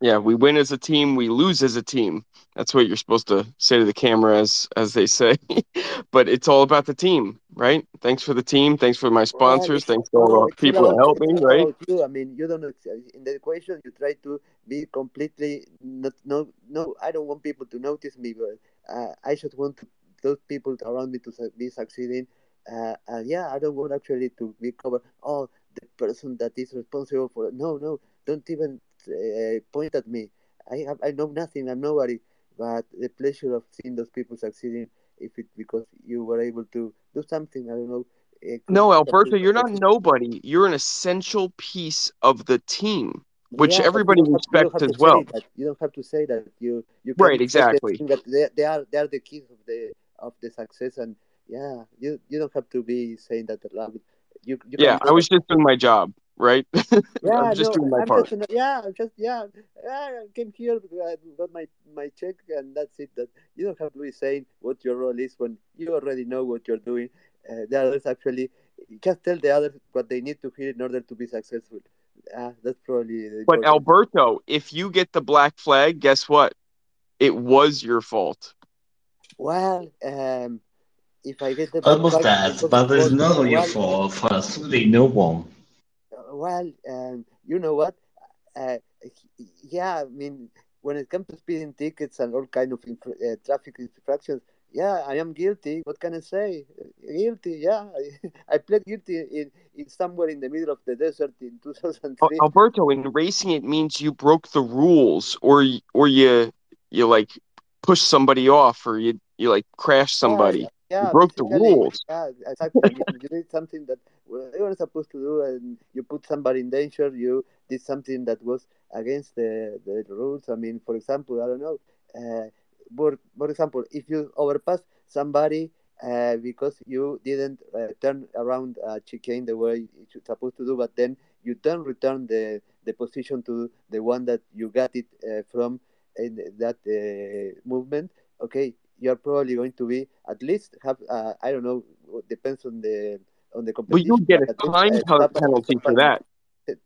Yeah, we win as a team, we lose as a team. That's what you're supposed to say to the camera, as as they say. but it's all about the team, right? Thanks for the team. Thanks for my sponsors. Thanks to all the people that help me, right? You. I mean, you don't in the equation. You try to be completely not no no. I don't want people to notice me, but uh, I just want to, those people around me to be succeeding. Uh, and yeah, I don't want actually to be covered. Oh, the person that is responsible for no, no, don't even uh, point at me. I have I know nothing. I'm nobody. But the pleasure of seeing those people succeeding, if it because you were able to do something, I don't know. No, Alberto, you're not nobody. You're an essential piece of the team, which yeah, everybody respects as well. You don't have to say that. You you right exactly. That they, they are they are the keys of the of the success, and yeah, you you don't have to be saying that. You, you yeah, I was just doing my job right? Yeah, I'm just no, doing my I'm part. Just, yeah, I'm just yeah, yeah. I came here, I got my my check, and that's it. That you don't have to be saying what your role is when you already know what you're doing. Uh, the others actually just tell the others what they need to hear in order to be successful. Uh, that's probably. But Alberto, if you get the black flag, guess what? It was your fault. Well, um, if I get the black almost that, but it's not well, your fault for absolutely no one well, um, you know what? Uh, yeah, I mean, when it comes to speeding tickets and all kind of infra- uh, traffic infractions, yeah, I am guilty. What can I say? Guilty. Yeah, I, pled guilty in, in somewhere in the middle of the desert in 2003. Alberto, in racing, it means you broke the rules, or or you you like push somebody off, or you you like crash somebody. Yeah, yeah, you broke the rules. Yeah, exactly. you did something that you were supposed to do, and you put somebody in danger. You did something that was against the, the rules. I mean, for example, I don't know. Uh, for, for example, if you overpass somebody uh, because you didn't uh, turn around a chicane the way you're supposed to do, but then you don't return the, the position to the one that you got it uh, from in that uh, movement, okay, you're probably going to be at least have uh, I don't know depends on the on the competition. Well, you get a time uh, penalty for that. The,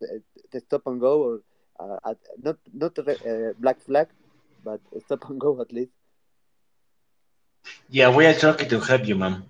the, stop and go or uh, at, not not a uh, black flag, but stop and go at least. Yeah, we are trying to help you, man.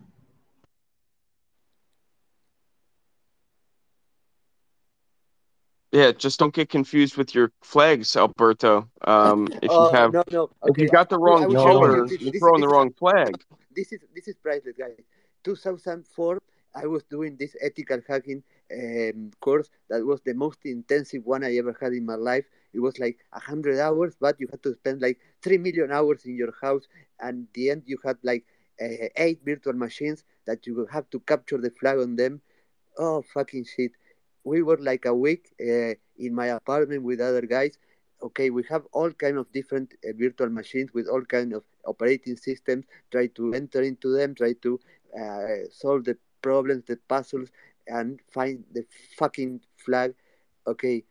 Yeah, just don't get confused with your flags, Alberto. Um, if you have, no, no. Okay. if you got the wrong I, I color, you're throwing the wrong flag. This is this is priceless, guys. 2004, I was doing this ethical hacking um, course that was the most intensive one I ever had in my life. It was like a hundred hours, but you had to spend like three million hours in your house. And the end, you had like uh, eight virtual machines that you have to capture the flag on them. Oh fucking shit! We were like a week uh, in my apartment with other guys. Okay, we have all kind of different uh, virtual machines with all kind of operating systems. Try to enter into them. Try to uh, solve the problems, the puzzles, and find the fucking flag. Okay,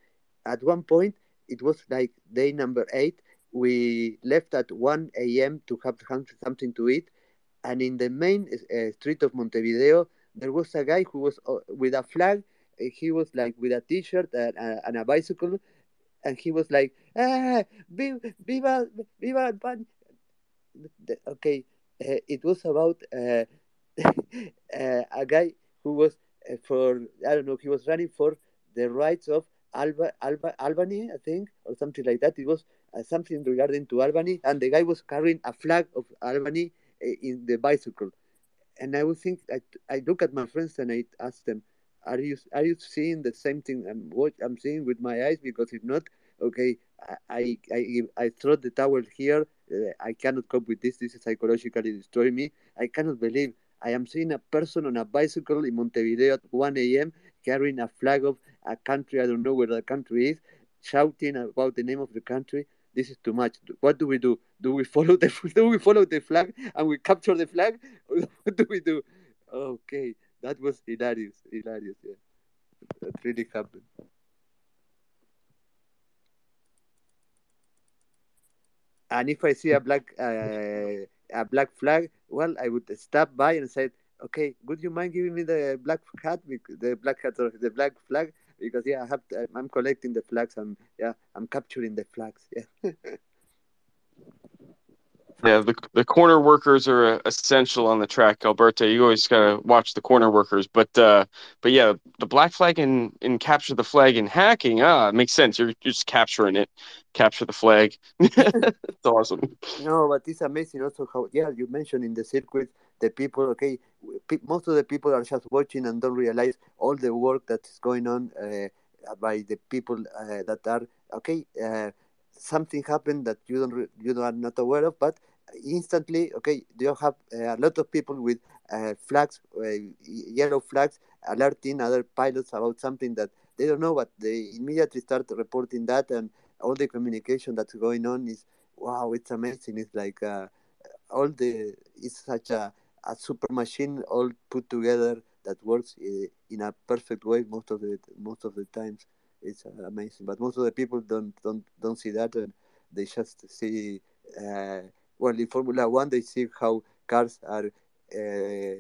at one point it was like day number eight. We left at 1 a.m. to have something to eat, and in the main uh, street of Montevideo, there was a guy who was uh, with a flag he was like with a t-shirt and, and a bicycle and he was like ah, viva viva viva okay uh, it was about uh, a guy who was for i don't know he was running for the rights of Alba, Alba, Albany, I think, or something like that. It was uh, something regarding to Albany, and the guy was carrying a flag of Albany in the bicycle. And I would think, I, I look at my friends and I ask them, are you are you seeing the same thing I'm what I'm seeing with my eyes? Because if not, okay, I I I throw the towel here. Uh, I cannot cope with this. This is psychologically destroying me. I cannot believe I am seeing a person on a bicycle in Montevideo at 1 a.m. carrying a flag of a country I don't know where the country is, shouting about the name of the country. This is too much. What do we do? Do we follow the do we follow the flag and we capture the flag? what do we do? Okay that was hilarious, hilarious. Yeah, that really happened. And if I see a black uh, a black flag, well, I would stop by and say, "Okay, would you mind giving me the black hat, the black hat or the black flag?" because yeah, I have to, I'm collecting the flags. I'm yeah, I'm capturing the flags. Yeah. Yeah, the the corner workers are uh, essential on the track, Alberto. You always gotta watch the corner workers, but uh, but yeah, the black flag and capture the flag and hacking. Ah, makes sense. You're, you're just capturing it, capture the flag. it's awesome. No, but it's amazing also how yeah you mentioned in the circuit the people okay most of the people are just watching and don't realize all the work that's going on uh, by the people uh, that are okay. Uh, something happened that you don't you are not aware of, but instantly okay you have uh, a lot of people with uh, flags, uh, yellow flags, alerting other pilots about something that they don't know, but they immediately start reporting that, and all the communication that's going on is wow, it's amazing. It's like uh, all the it's such a, a super machine all put together that works uh, in a perfect way most of the most of the times. It's amazing, but most of the people don't don't don't see that, and they just see. Uh, well, in Formula One, they see how cars are uh,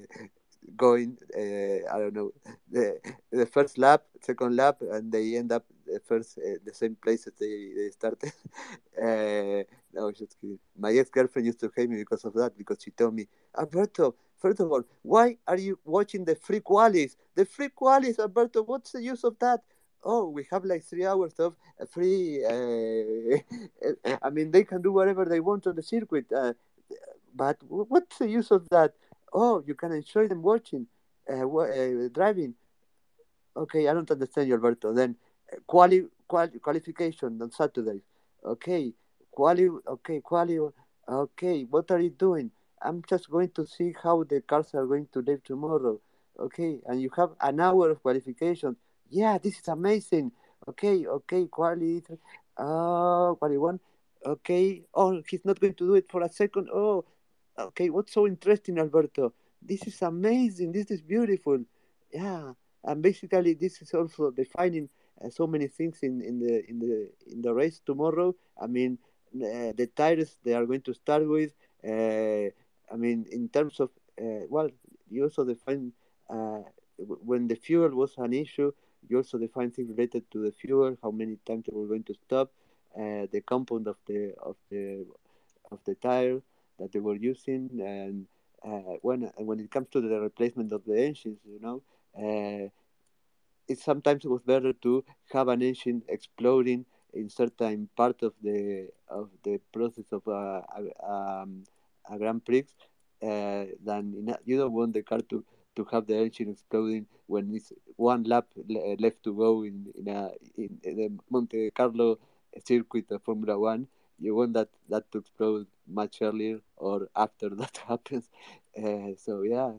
going. Uh, I don't know the the first lap, second lap, and they end up the first uh, the same place that they, they started. uh, no, just kidding. My ex girlfriend used to hate me because of that because she told me, Alberto, first of all, why are you watching the free qualies? The free qualies, Alberto. What's the use of that? Oh, we have like three hours of free. Uh, I mean, they can do whatever they want on the circuit. Uh, but what's the use of that? Oh, you can enjoy them watching, uh, uh driving. Okay, I don't understand you, Alberto. Then quali, quali qualification on Saturday. Okay, quali. Okay, quali. Okay, what are you doing? I'm just going to see how the cars are going to live tomorrow. Okay, and you have an hour of qualification yeah, this is amazing. Okay, okay, quality, oh, quality one. Okay, oh, he's not going to do it for a second. Oh, okay, what's so interesting, Alberto? This is amazing. This is beautiful. Yeah, and basically, this is also defining uh, so many things in, in the in the in the race tomorrow. I mean, uh, the tires they are going to start with. Uh, I mean, in terms of uh, well, you also define uh, when the fuel was an issue. You also define things related to the fuel, how many times you were going to stop, uh, the compound of the of the of the tire that they were using, and uh, when when it comes to the replacement of the engines, you know, uh, it sometimes was better to have an engine exploding in certain part of the of the process of a, a, um, a Grand Prix uh, than in you don't want the car to to have the engine exploding when it's one lap left to go in in, a, in, in the Monte Carlo circuit of Formula One. You want that that to explode much earlier or after that happens. Uh, so yeah,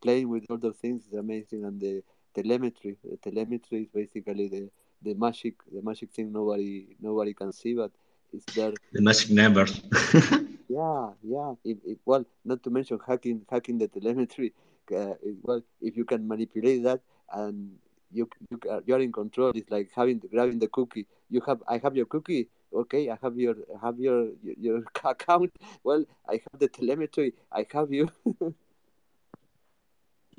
playing with all those things is amazing, and the telemetry. The telemetry is basically the the magic the magic thing nobody nobody can see, but it's there. The magic numbers. yeah, yeah. If, if, well, not to mention hacking hacking the telemetry uh, well, if you can manipulate that and you you you're in control, it's like having grabbing the cookie. You have I have your cookie. Okay, I have your have your your account. Well, I have the telemetry. I have you.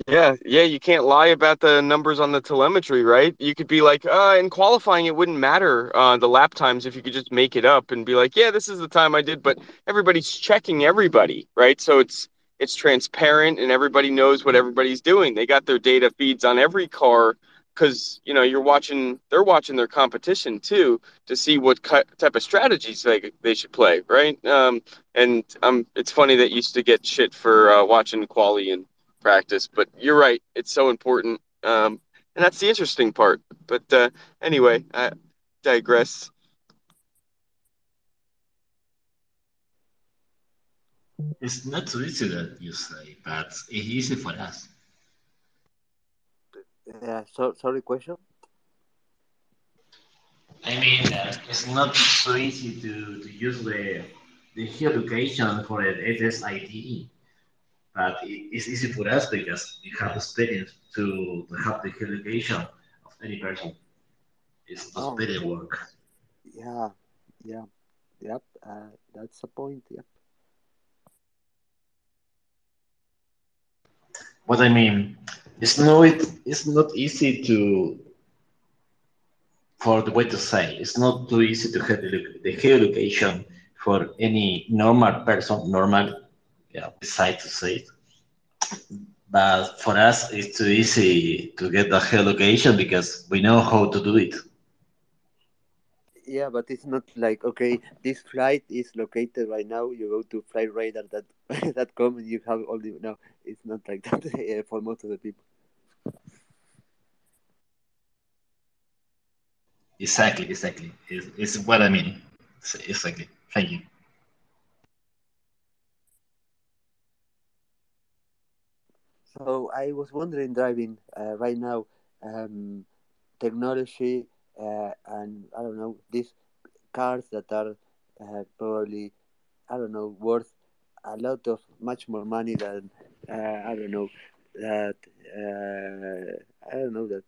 Yeah, yeah, you can't lie about the numbers on the telemetry, right? You could be like, uh, in qualifying, it wouldn't matter uh, the lap times if you could just make it up and be like, yeah, this is the time I did, but everybody's checking everybody, right? So it's it's transparent and everybody knows what everybody's doing. They got their data feeds on every car because you know you're watching they're watching their competition too to see what type of strategies they, they should play right? Um, and um, it's funny that used to get shit for uh, watching quali and practice but you're right it's so important. Um, and that's the interesting part. But uh, anyway i digress It's not so easy that you say, but it's easy for us. Yeah, so, sorry, question? I mean, uh, it's not so easy to, to use the, the education for an SSID, but it, it's easy for us because we have experience to, to have the education of any person. It's oh, better work. Yeah, yeah, yep, uh, that's the point, yep. What I mean, it's not it's not easy to for the way to say. It's not too easy to have the, geolocation for any normal person, normal yeah, site to say it. But for us, it's too easy to get the geolocation because we know how to do it. Yeah, but it's not like okay, this flight is located right now. You go to flightradar that and you have all the no. It's not like that uh, for most of the people. Exactly, exactly. It's, it's what I mean. Exactly. Thank you. So I was wondering, driving uh, right now, um, technology uh, and I don't know these cars that are uh, probably I don't know worth a lot of much more money than uh, I don't know that uh, I don't know that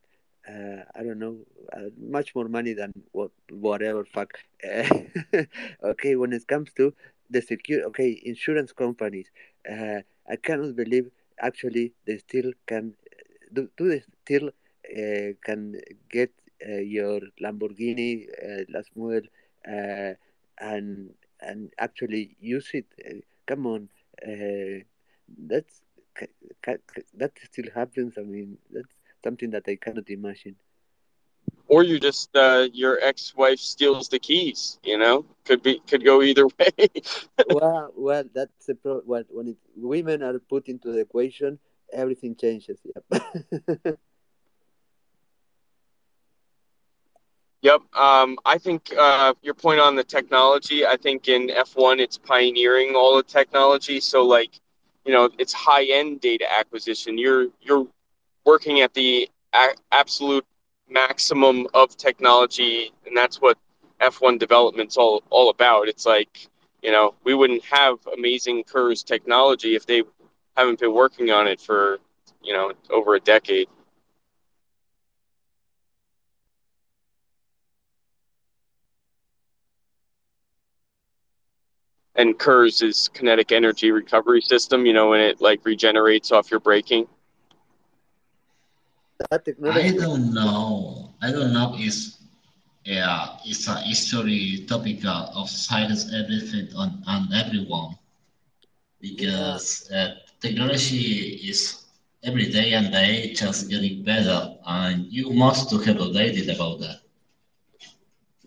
uh, I don't know uh, much more money than what whatever fuck. okay, when it comes to the secure okay insurance companies, I cannot believe actually they still can do, do they still uh, can get uh, your Lamborghini uh, last model uh, and and actually use it. Uh, come on, uh, that's that still happens. I mean, that's something that I cannot imagine. Or you just your ex-wife steals the keys. You know, could be could go either way. well, well, that's the pro. Well, when it, women are put into the equation, everything changes. Yep. Yep. Um, I think uh, your point on the technology, I think in F1 it's pioneering all the technology. So like, you know, it's high end data acquisition. You're you're working at the a- absolute maximum of technology, and that's what F1 development's all all about. It's like, you know, we wouldn't have amazing KERS technology if they haven't been working on it for, you know, over a decade. And KERS is kinetic energy recovery system, you know, when it like regenerates off your braking. I don't know. I don't know if yeah, it's a history topic of science everything on, on everyone because uh, technology is every day and day just getting better and you must to have updated about that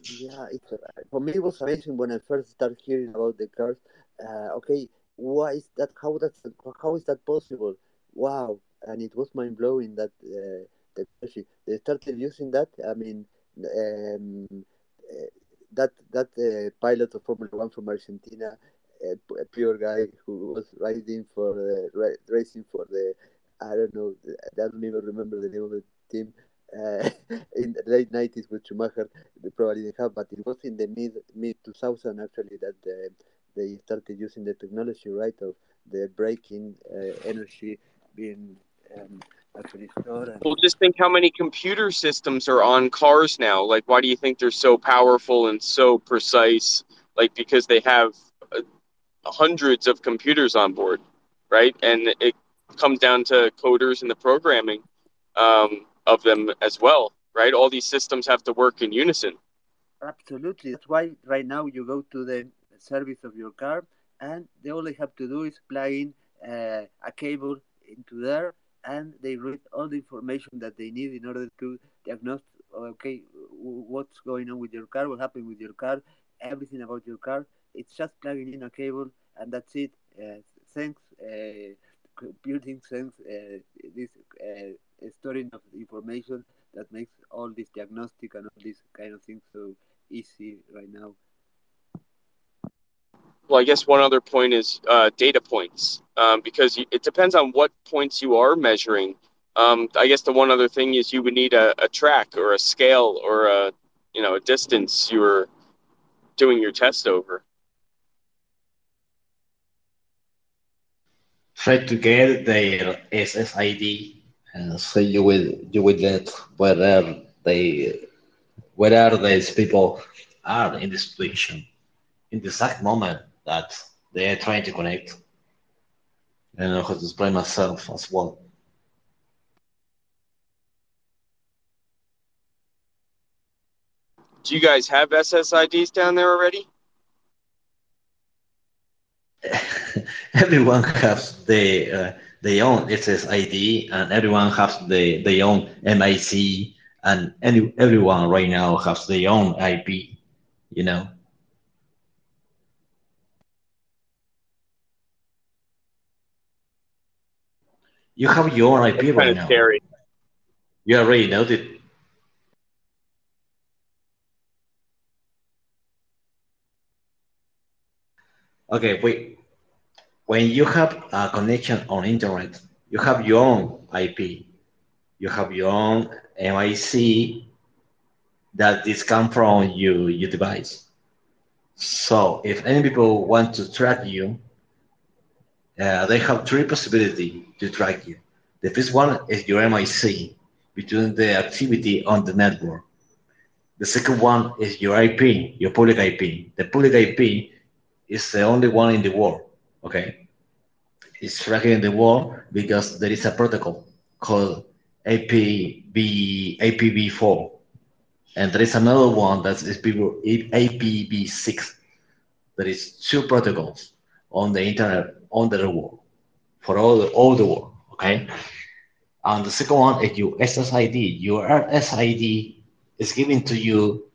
yeah, it's for me it was amazing when I first started hearing about the cars. Uh, okay, why is that? How that's how is that possible? Wow! And it was mind blowing that uh, technology they started using that. I mean, um, uh, that that uh, pilot of Formula One from Argentina, a pure guy who was riding for the racing for the I don't know I don't even remember the name of the team uh, in the late 90s with Schumacher, they probably didn't have, but it was in the mid mid 2000 actually that uh, they started using the technology, right, of the braking uh, energy being um, actually stored. And... Well, just think how many computer systems are on cars now. Like, why do you think they're so powerful and so precise? Like, because they have uh, hundreds of computers on board, right? And it comes down to coders and the programming. Um, of them as well, right? All these systems have to work in unison. Absolutely. That's why right now you go to the service of your car, and they all they have to do is plug in uh, a cable into there, and they read all the information that they need in order to diagnose. Okay, what's going on with your car? What happened with your car? Everything about your car. It's just plugging in a cable, and that's it. Uh, thanks, uh, computing. sense uh, this uh, storing of information that makes all this diagnostic and all these kind of things so easy right now. Well, I guess one other point is uh, data points, um, because it depends on what points you are measuring. Um, I guess the one other thing is you would need a, a track or a scale or a you know a distance you were doing your test over. Try to get their SSID and so you will you will get whether they whether these people are in the situation in the exact moment that they are trying to connect. And I know to explain myself as well. do you guys have SSIDs down there already? everyone has the uh, their own SSID, and everyone has the their own MIC, and any, everyone right now has their own IP. You know. You have your own IP right now. scary. You already know it. Okay, wait. When you have a connection on internet, you have your own IP. You have your own MIC that this come from your, your device. So if any people want to track you, uh, they have three possibility to track you. The first one is your MIC between the activity on the network. The second one is your IP, your public IP. The public IP is the only one in the world. Okay, it's tracking the world because there is a protocol called APB IPv4, and there is another one that is IPv6. There is two protocols on the internet on the world for all the, all the world. Okay, and the second one is your SSID. Your SSID is given to you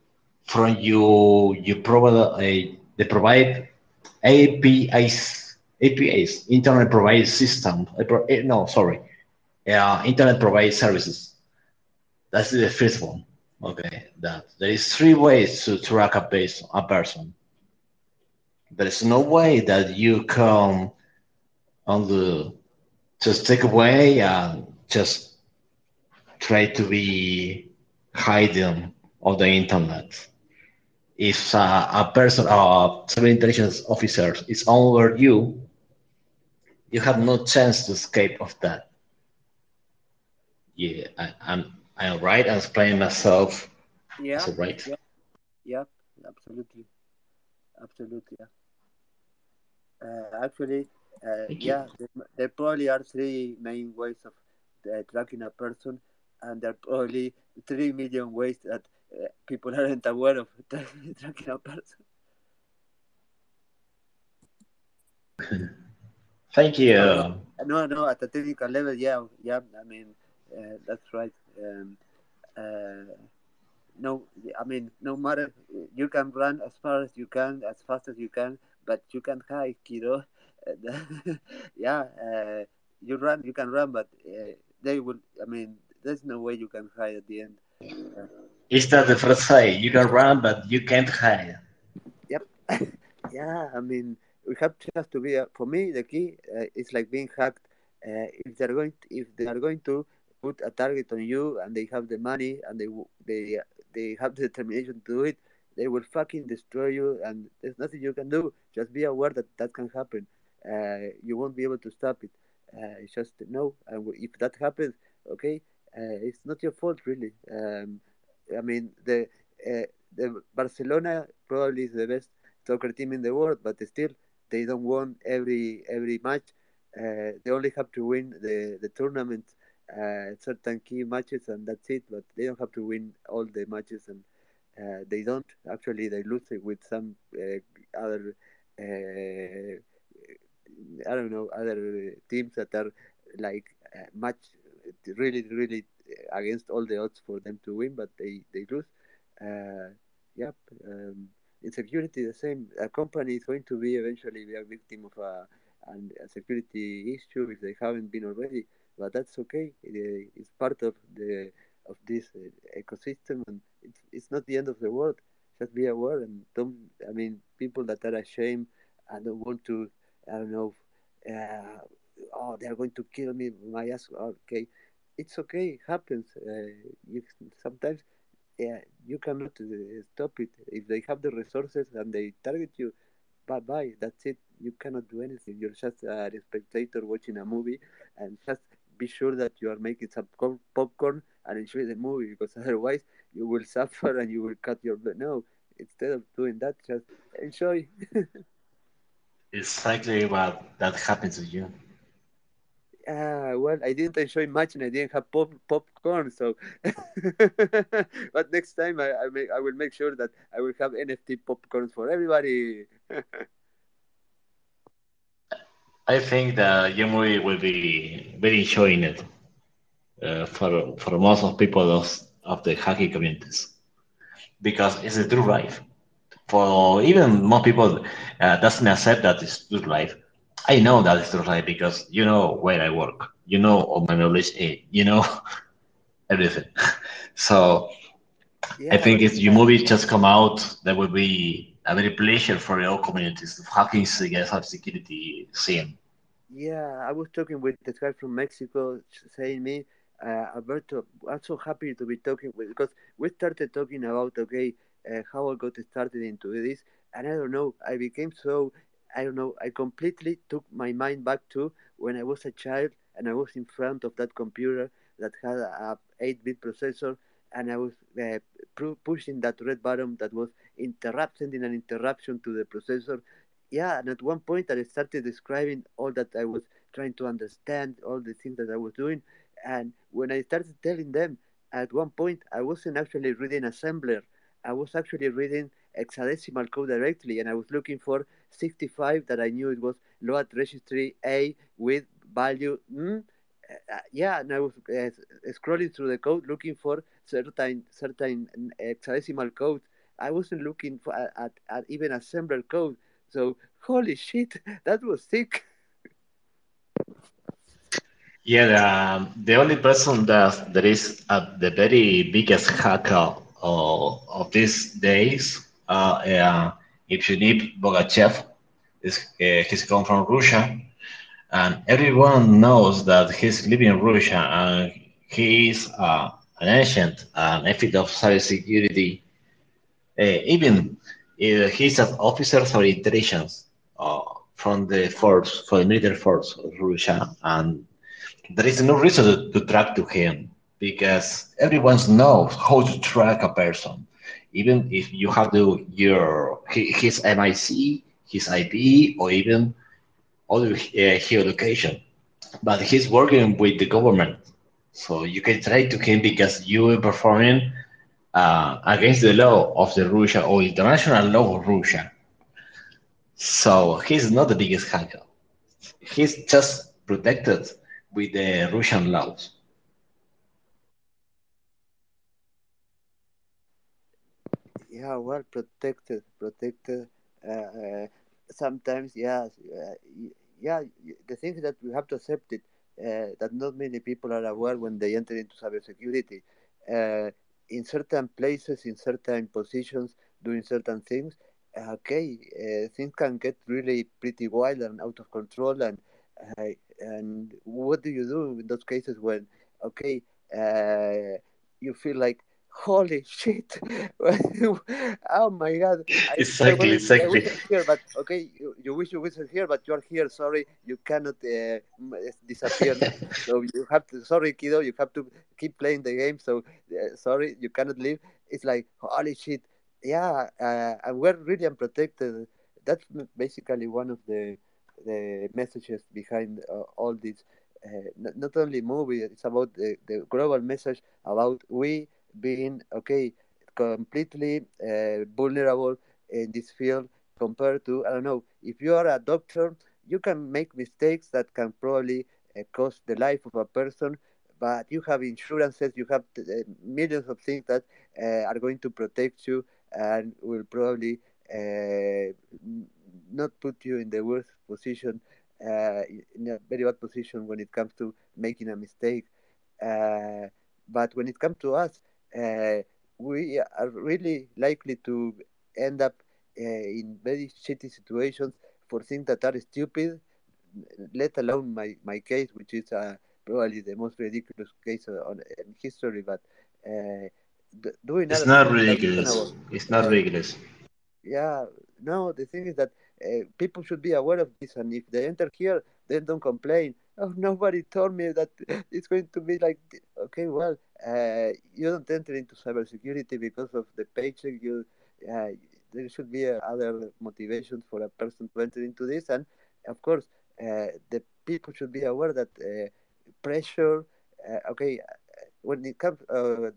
from you you provide a they provide APIs APIs internet provide system. Uh, eh, no sorry. Uh, internet provide services. That's the first one. Okay that. There is three ways to track a base a person. There is no way that you come on the just take away and just try to be hiding on the internet. If uh, a person or a civil intelligence officer is over you, you have no chance to escape of that. Yeah, I, I'm I'm right. I'm explaining myself. Yeah, So right? yeah, yeah, absolutely, absolutely. Yeah. Uh, actually, uh, yeah, there, there probably are three main ways of uh, tracking a person, and there are probably three million ways that uh, people aren't aware of tra- tracking a person. Thank you. No, no, no, at the technical level, yeah, yeah. I mean, uh, that's right. Um, uh, no, I mean, no matter you can run as far as you can, as fast as you can, but you can't hide, kiddo. yeah, uh, you run, you can run, but uh, they will. I mean, there's no way you can hide at the end. Uh, Is that the first say? You can run, but you can't hide. yep. yeah, I mean, we have just to be. Uh, for me, the key uh, is like being hacked. Uh, if they're going, to, if they are going to put a target on you and they have the money and they they they have the determination to do it, they will fucking destroy you, and there's nothing you can do. Just be aware that that can happen. Uh, you won't be able to stop it. Uh, it's just no. And if that happens, okay, uh, it's not your fault really. Um, I mean, the the Barcelona probably is the best soccer team in the world, but still they don't win every every match. Uh, they only have to win the the tournament, uh, certain key matches, and that's it. But they don't have to win all the matches, and uh, they don't. Actually, they lose it with some uh, other. Uh, I don't know other teams that are like uh, much really really against all the odds for them to win, but they they lose. Yep. Um, in security, the same. A company is going to be eventually be a victim of a, a security issue if they haven't been already. But that's okay. It, it's part of the of this uh, ecosystem, and it's it's not the end of the world. Just be aware and don't. I mean, people that are ashamed and don't want to. I don't know. Uh, oh, they are going to kill me. My ass. Okay, it's okay. It happens. Uh, you sometimes yeah, you cannot uh, stop it. If they have the resources and they target you, bye bye. That's it. You cannot do anything. You're just a spectator watching a movie, and just be sure that you are making some popcorn and enjoy the movie because otherwise you will suffer and you will cut your blood. No, instead of doing that, just enjoy. Exactly what that happens to you. Uh, well, I didn't enjoy much, and I didn't have pop popcorn. So, but next time I I, make, I will make sure that I will have NFT popcorn for everybody. I think that movie will be very enjoying it uh, for for most of people of, of the hacking communities because it's a true life. For even more people uh, doesn't accept that it's true life. I know that is true right? because you know where I work, you know all my knowledge, eh, you know everything. so Yeah, I think if your movie just come out, that will be a very pleasure for all communities of hacking cybersecurity scene. Yeah, I was talking with the guy from Mexico saying me, uh, Alberto, I'm so happy to be talking with because we started talking about okay, uh, how I got started into this, and I don't know, I became so, I don't know, I completely took my mind back to when I was a child and I was in front of that computer that had a 8-bit processor, and I was uh, pu- pushing that red button that was interrupt, sending an interruption to the processor yeah, and at one point I started describing all that I was trying to understand, all the things that I was doing. And when I started telling them, at one point I wasn't actually reading assembler. I was actually reading hexadecimal code directly, and I was looking for 65 that I knew it was load registry A with value. Mm, uh, yeah, and I was uh, scrolling through the code looking for certain certain hexadecimal code. I wasn't looking for at, at, at even assembler code. So holy shit, that was sick. Yeah, the, um, the only person that that is at the very biggest hacker of, of these days, uh, Evgeny Bogachev, is uh, he's come from Russia, and everyone knows that he's living in Russia, and he is uh, an ancient an expert of cybersecurity. Uh, even uh, he's an officer of intelligence uh, from the force, for the military force of Russia, and there is no reason to, to track to him because everyone knows how to track a person. Even if you have to your his MIC, his IP, or even other uh, geolocation, but he's working with the government, so you can try to him because you are performing uh, against the law of the Russia or international law of Russia. So he's not the biggest hacker. He's just protected with the Russian laws. Yeah, well protected, protected. Uh, uh, sometimes, yeah, uh, yeah. The thing is that we have to accept it. Uh, that not many people are aware when they enter into cybersecurity. Uh, in certain places, in certain positions, doing certain things, okay, things can get really pretty wild and out of control. And and what do you do in those cases when, okay, you feel like holy shit. Oh my god. I Exactly, i exactly. here but okay you, you wish you wasn't here but you're here. Sorry you cannot uh, disappear. So you have to sorry kiddo you have to keep playing the game. So uh, sorry you cannot leave. It's like holy shit. Yeah uh, and we're really unprotected. That's basically one of the the messages behind uh, all this. Uh, not, not only movie it's about the, the global message about we being okay completely uh, vulnerable in this field compared to i don't know if you are a doctor you can make mistakes that can probably uh, cost the life of a person but you have insurances you have uh, millions of things that uh, are going to protect you and will probably uh, not put you in the worst position uh, in a very bad position when it comes to making a mistake. But when it comes to us, uh, we are really likely to end up uh, in very shitty situations for things that are stupid, let alone my, my case, which is uh, probably the most ridiculous case on, in history. But uh, doing It's not ridiculous. It's not Uh, ridiculous. yeah, no, the thing is that uh, people should be aware of this, and if they enter here, then don't complain. Oh, nobody told me that it's going to be like. thi-" Okay, well, uh, you don't enter into cybersecurity because of the paycheck. You, uh, there should be uh, other motivations for a person to enter into this, and of course, uh, the people should be aware that pressure. Okay, when it comes, uh,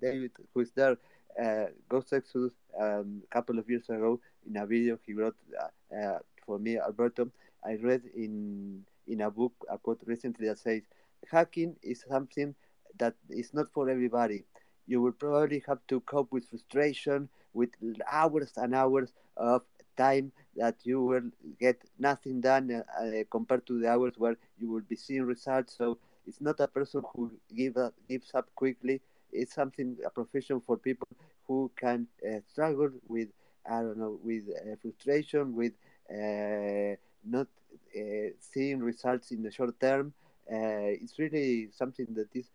David, who is there, uh, Ghost Exodus um, a couple of years ago in a video he wrote uh, uh, for me, Alberto. I read in in a book a quote recently that says, "Hacking is something that is not for everybody. You will probably have to cope with frustration, with hours and hours of time that you will get nothing done uh, uh, compared to the hours where you will be seeing results. So it's not a person who give up, gives up quickly. It's something a profession for people who can uh, struggle with I don't know with uh, frustration, with uh, not uh, seeing results in the short term. it's really something that is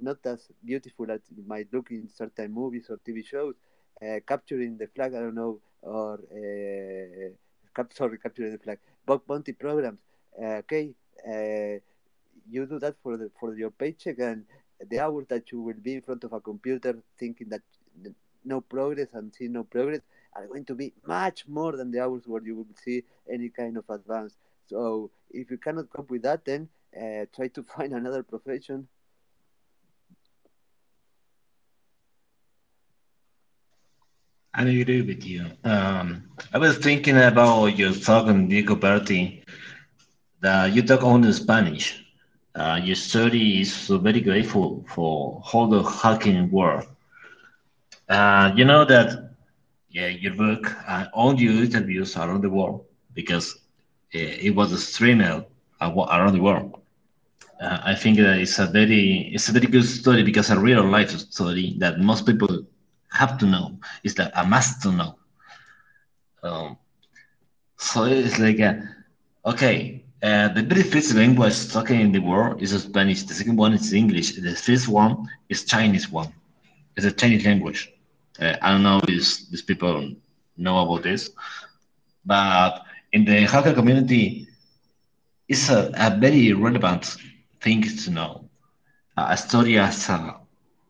not as beautiful as it might look in certain movies or TV shows. Uh, capturing the flag, I don't know, or uh, cap- sorry, capturing the flag. Bug bounty programs. Uh, okay, you do that for the for your paycheck and the hours that you will be in front of a computer thinking that no progress and see no progress are going to be much more than the hours where you will see any kind of advance. So if you cannot cope with that, then uh, try to find another profession. I agree with you. Um, I was thinking about your talk on Diego Berti, that you talk only Spanish. Uh, your study is very grateful for all the hacking world. Uh, you know that yeah, your book and all your interviews around the world because uh, it was streamed around the world. Uh, I think that it's a very it's a very good story because a real life story that most people have to know. It's like a must to know. Um, so it's like a, okay, uh, the very first language talking in the world is Spanish. The second one is English. The first one is Chinese one. It's a Chinese language. Uh, I don't know if these people know about this, but in the hacker community, it's a, a very relevant thing to know. a story as a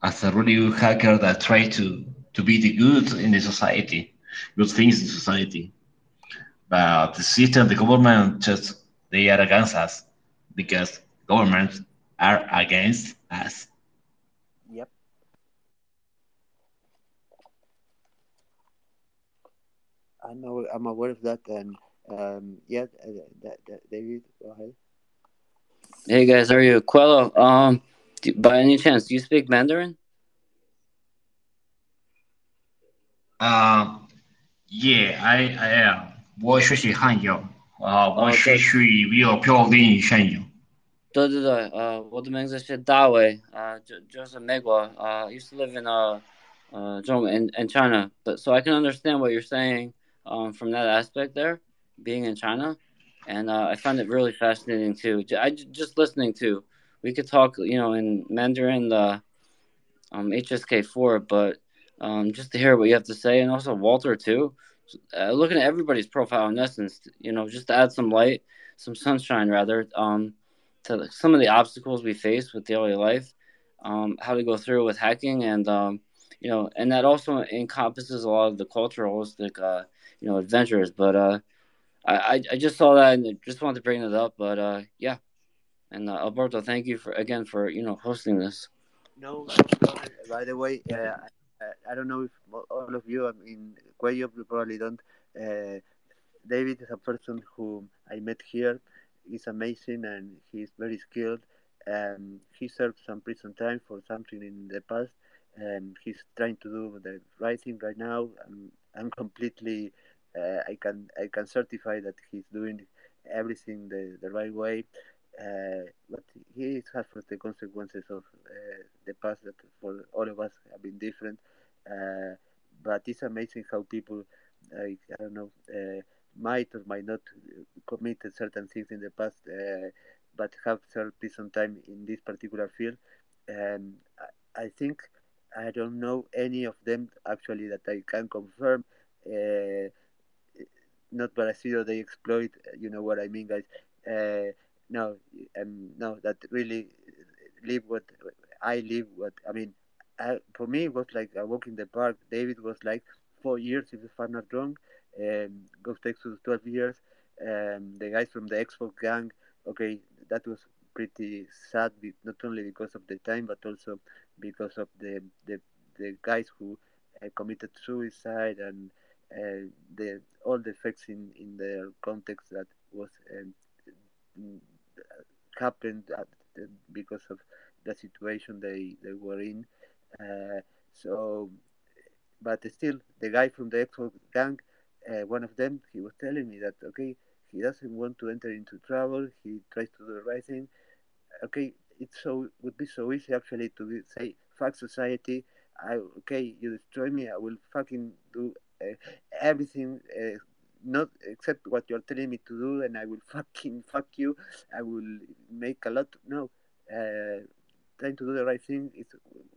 as a really good hacker that try to to be the good in the society, good things in society. But the system, the government, just they are against us because governments are against us. Yep. I know I'm aware of that, and um, yeah, uh, that, that, David, go ahead. Hey guys, how are you? Quello, um, do, by any chance, do you speak Mandarin? Uh, yeah, I I am. 我学习汉语，啊，我学习比较标准汉语。对对对，呃，我的名字是大卫，啊、呃，就就是美国，啊、uh,，used to live in uh, uh, in in China, but so I can understand what you're saying um, from that aspect there, being in China, and uh, I find it really fascinating too. I just listening to, we could talk, you know, in Mandarin, the um, HSK four, but um, just to hear what you have to say, and also Walter too. Uh, looking at everybody's profile in essence, you know, just to add some light, some sunshine rather, um, to some of the obstacles we face with daily life, um, how to go through with hacking, and um, you know, and that also encompasses a lot of the culturalistic uh, you know adventures. But uh, I I just saw that and just wanted to bring it up. But uh, yeah, and uh, Alberto, thank you for again for you know hosting this. No, by the way, uh, I, I don't know if all of you, I mean, Cuello, you probably don't. Uh, David is a person who I met here. He's amazing and he's very skilled. Um, he served some prison time for something in the past, and he's trying to do the right thing right now. I'm, I'm completely uh, I can I can certify that he's doing everything the, the right way. Uh, but he suffers the consequences of uh, the past that for all of us have been different. Uh, but it's amazing how people, I don't know, uh, might or might not committed certain things in the past, uh, but have served prison time in this particular field. And I, I think I don't know any of them actually that I can confirm not Brazil they exploit. You know what I mean, guys. No, um, no, that really live what I live. What I mean, I, for me, it was like a walk in the park. David was like four years, if I'm not wrong. Um, Ghost Exodus 12 years. Um, the guys from the Xbox gang, okay, that was pretty sad, not only because of the time, but also because of the the, the guys who uh, committed suicide and uh, the all the effects in in their context that was um, happened at, because of the situation they they were in. Uh, so, but still, the guy from the Xbox gang, uh, one of them, he was telling me that okay, he doesn't want to enter into trouble. He tries to do the right thing. Okay, it so would be so easy actually to say fuck society. I okay, you destroy me. I will fucking do uh, everything, uh, not except what you're telling me to do, and I will fucking fuck you. I will make a lot. No, uh, trying to do the right thing is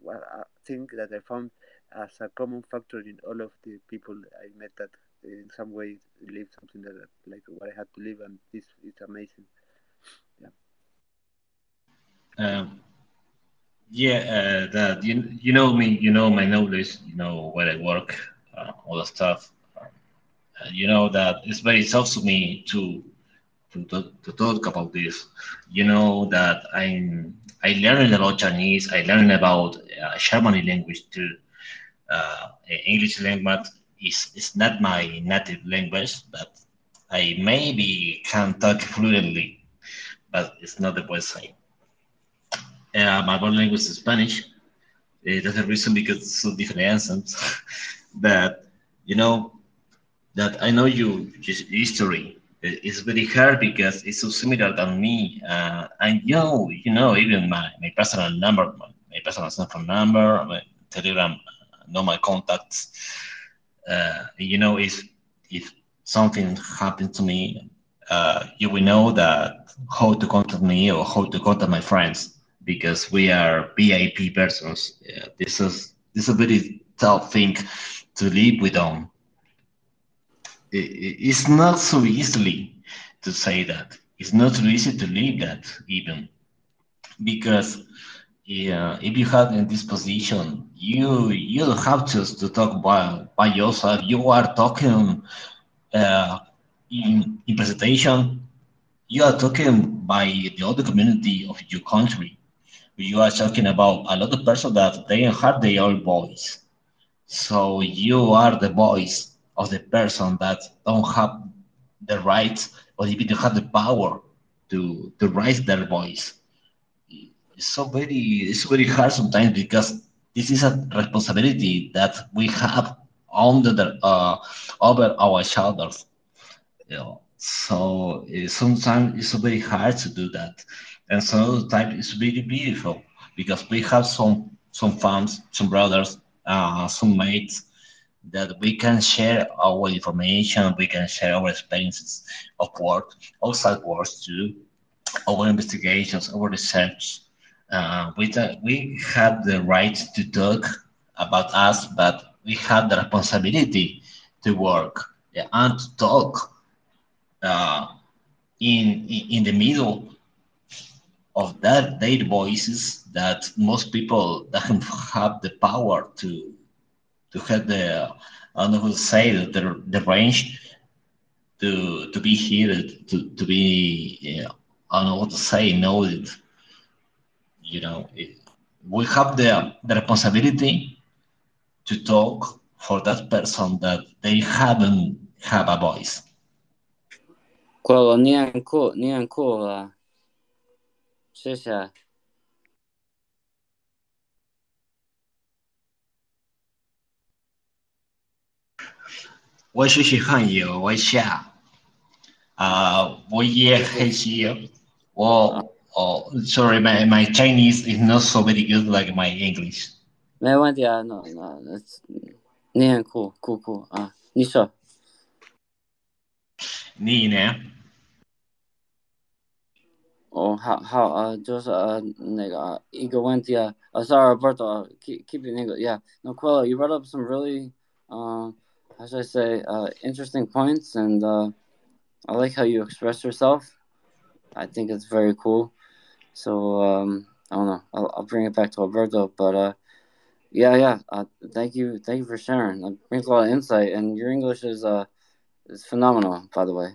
a thing that I found as a common factor in all of the people I met that in some way live something that like what I had to live, and this is amazing. Yeah. Um, yeah, uh, that you you know me, you know my knowledge, you know where I work, uh, all the stuff. You know that it's very tough to me to to, to talk about this. You know that I'm I learned a about Chinese. I learned about uh, German language too. Uh, English language is is not my native language, but I maybe can talk fluently, but it's not the best side. Uh, my born language is Spanish. Uh, that's the reason because it's so different accents. that you know that I know you history it's very hard because it's so similar than me. Uh, and you know, you know, even my, my personal number, my, my personal cell phone number, my Telegram, know my contacts. Uh, you know, if if something happened to me, uh, you will know that how to contact me or how to contact my friends because we are VIP persons. Yeah, this is this is a very tough thing to live with them it's not so easily to say that. It's not so easy to live that even because yeah, if you have in this position, you you don't have to, to talk by, by yourself. You are talking uh, in, in presentation. You are talking by the other community of your country. You are talking about a lot of people that they have their own voice. So you are the voice of the person that don't have the right or even have the power to to raise their voice. It's so very it's very hard sometimes because this is a responsibility that we have under the, uh, over our shoulders. You know, so uh, sometimes it's very hard to do that, and sometimes it's really beautiful because we have some some fans, some brothers, uh, some mates that we can share our information, we can share our experiences of work, outside work too, our investigations, our research. Uh, we, we have the right to talk about us, but we have the responsibility to work and to talk uh, in, in the middle of that their voices that most people don't have the power to to have the I don't know say the the range to to be here to to be I don't know what to say know it you know it, we have the the responsibility to talk for that person that they haven't have a voice. Quello neanche. 我是西汉语，我下啊，我也很喜，我哦，sorry, my my Chinese is not so very good like my English。没问题啊，那那那，你很酷酷酷啊，你说。你呢？哦，好好啊，就是呃那个一个问题啊，呃，sorry, Alberto, keep keep it 那个，yeah, no, Quello, you brought up some really um. how should I say, uh, interesting points, and uh, I like how you express yourself. I think it's very cool. So um, I don't know. I'll, I'll, bring it back to Alberto, but uh, yeah, yeah. Uh, thank you, thank you for sharing. It brings a lot of insight, and your English is uh is phenomenal, by the way.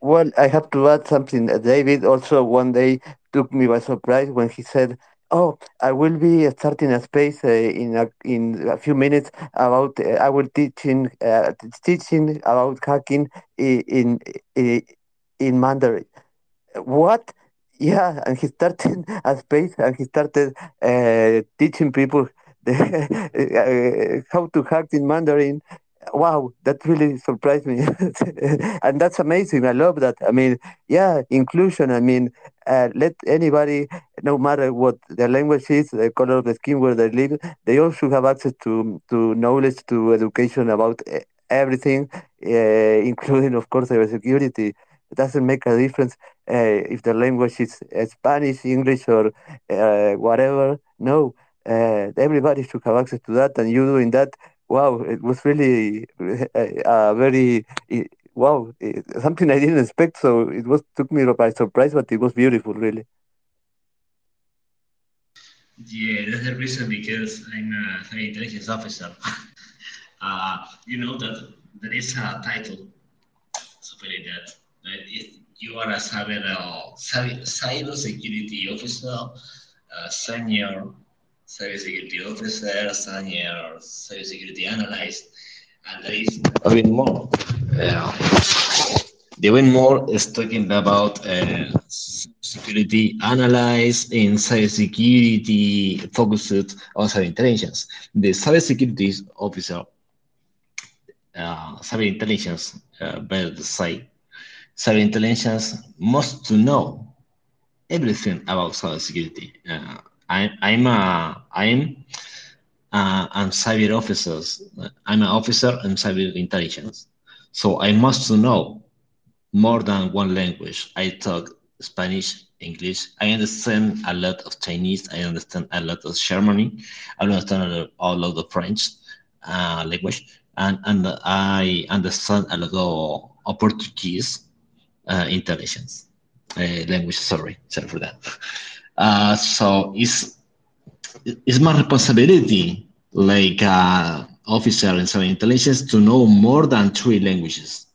Well, I have to add something. David also one day took me by surprise when he said, "Oh, I will be starting a space uh, in a in a few minutes about uh, I will teaching uh, teaching about hacking in in in Mandarin." What? Yeah, and he started a space and he started uh, teaching people the, uh, how to hack in Mandarin. Wow, that really surprised me. and that's amazing. I love that. I mean, yeah, inclusion. I mean, uh, let anybody, no matter what their language is, the color of the skin, where they live, they all should have access to, to knowledge, to education about uh, everything, uh, including, of course, cybersecurity. It doesn't make a difference uh, if the language is Spanish, English, or whatever. No, everybody should have access to that, and you doing that. Wow, it was really uh, very wow, eh, something I didn't expect. So it was took me by surprise, but it was beautiful, really. Yeah, that's the reason because I'm a high intelligence officer. uh, you know that there is a title, something like that. That if you are a cyber, uh, cyber cyber security officer, uh, senior cyber security officer, senior cyber security analyst, and there is a bit more. Yeah. One more is talking about uh, security analyze in cybersecurity focused on cyber intelligence. The cybersecurity officer, uh, cyber intelligence, uh, better say, cyber intelligence must to know everything about cybersecurity. Uh, I, I'm a, I'm uh, I'm cyber officers. I'm an officer in cyber intelligence, so I must know more than one language. I talk Spanish, English. I understand a lot of Chinese. I understand a lot of Germany. I understand a lot, a lot of French uh, language, and and I understand a lot of, of Portuguese uh, intelligence uh, language. Sorry, sorry for that. Uh, so it's it's my responsibility, like uh, officer in some intelligence, to know more than three languages.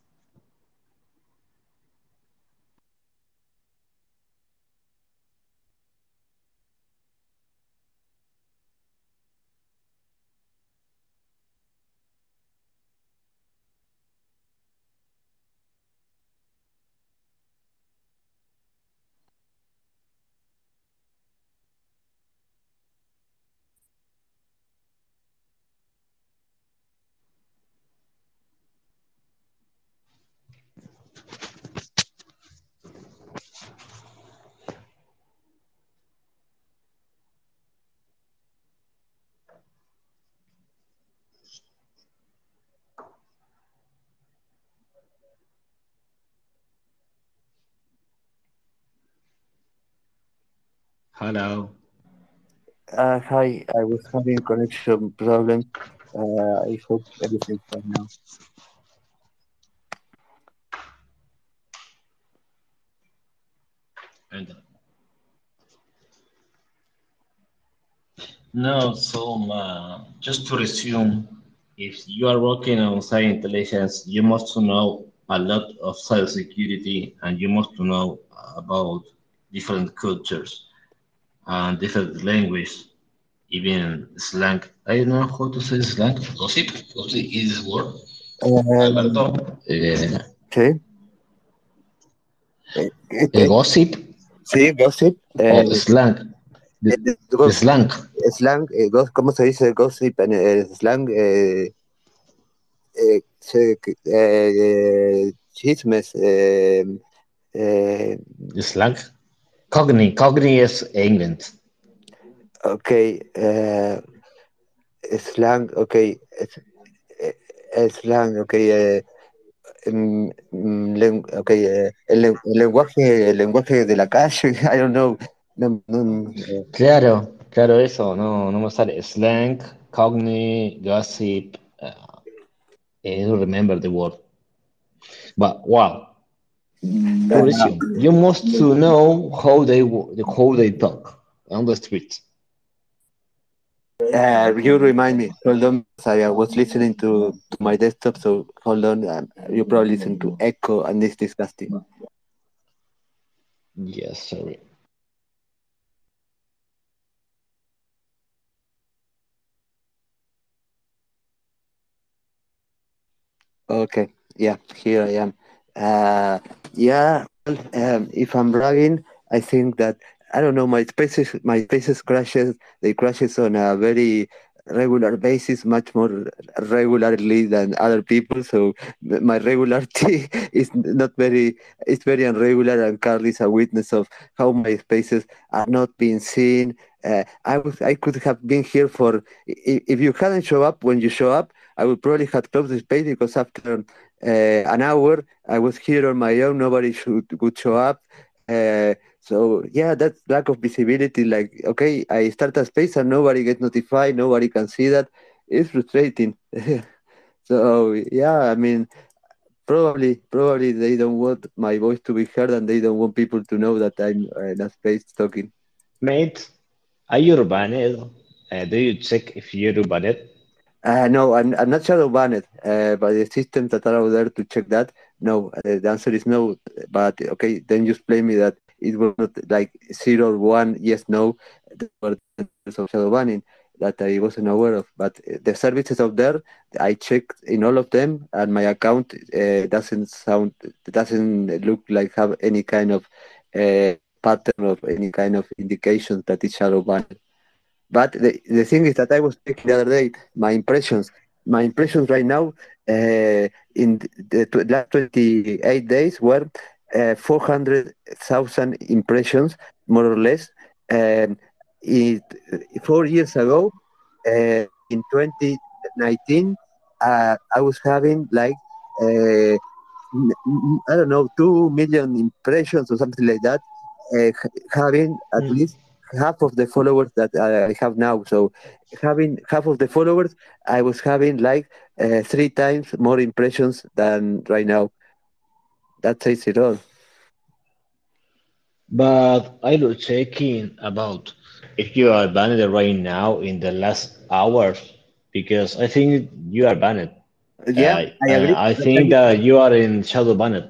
Hello. Uh, hi, I was having connection problem. Uh, I hope everything's fine now. And no, so uh, just to resume, if you are working on cyber intelligence, you must know a lot of cybersecurity, and you must to know about different cultures and different language, even slang. I don't know how to say slang. Gossip. Gossip is word. Um, Alberto. Uh, okay. Eh, uh, gossip Sí, gossip. Eh, slang. The, eh, the slang. slang, eh, go- ¿cómo se dice gossip en eh, slang? Eh, eh, eh, chismes. Eh, eh, slang. Cogni. Cogni is England. ok. eh, slang, ok. es- eh, slang, ok. eh, mm, mm, len- ok, eh, el, el lenguaje, el lenguaje de la calle, I don't know. No, no, Claro, claro, eso, no, no me sale. Slang, cogni, gossip. Uh, I don't remember the word. But wow, to you must to know how they how they talk on the street. Uh, you remind me. Hold on. Sorry, I was listening to, to my desktop, so hold on. Um, you probably listen to echo, and it's disgusting. Yes, sorry. Okay, yeah, here I am. Uh, yeah, um, if I'm bragging, I think that I don't know my spaces. My spaces crashes. They crashes on a very regular basis, much more regularly than other people. So my regularity is not very. It's very irregular, and Carl is a witness of how my spaces are not being seen. Uh, I was I could have been here for i- if you hadn't show up when you show up. I would probably have closed the space because after uh, an hour I was here on my own. Nobody should would show up. Uh, so yeah, that lack of visibility. Like okay, I start a space and nobody gets notified. Nobody can see that. It's frustrating. so yeah, I mean, probably probably they don't want my voice to be heard and they don't want people to know that I'm in a space talking. Mate, are you banned? Uh, do you check if you're banned? Uh, no, I'm, I'm not shadow banned uh, by the systems that are out there to check that. No, uh, the answer is no. But okay, then you explain me that it was not like zero, one, yes, no. Of shadow banning that I wasn't aware of. But uh, the services out there, I checked in all of them, and my account uh, doesn't sound, doesn't look like have any kind of uh, pattern of any kind of indication that it's shadow banned. But the, the thing is that I was checking the other day my impressions. My impressions right now uh, in the last 28 days were uh, 400,000 impressions, more or less. Um, it, four years ago, uh, in 2019, uh, I was having like, uh, I don't know, 2 million impressions or something like that, uh, having at Mm. least half of the followers that I have now. So having half of the followers, I was having like uh, three times more impressions than right now. That says it all. But I was checking about if you are banned right now in the last hours because I think you are banned. Yeah, Uh, I uh, agree. I think you, that you are in shadow banned.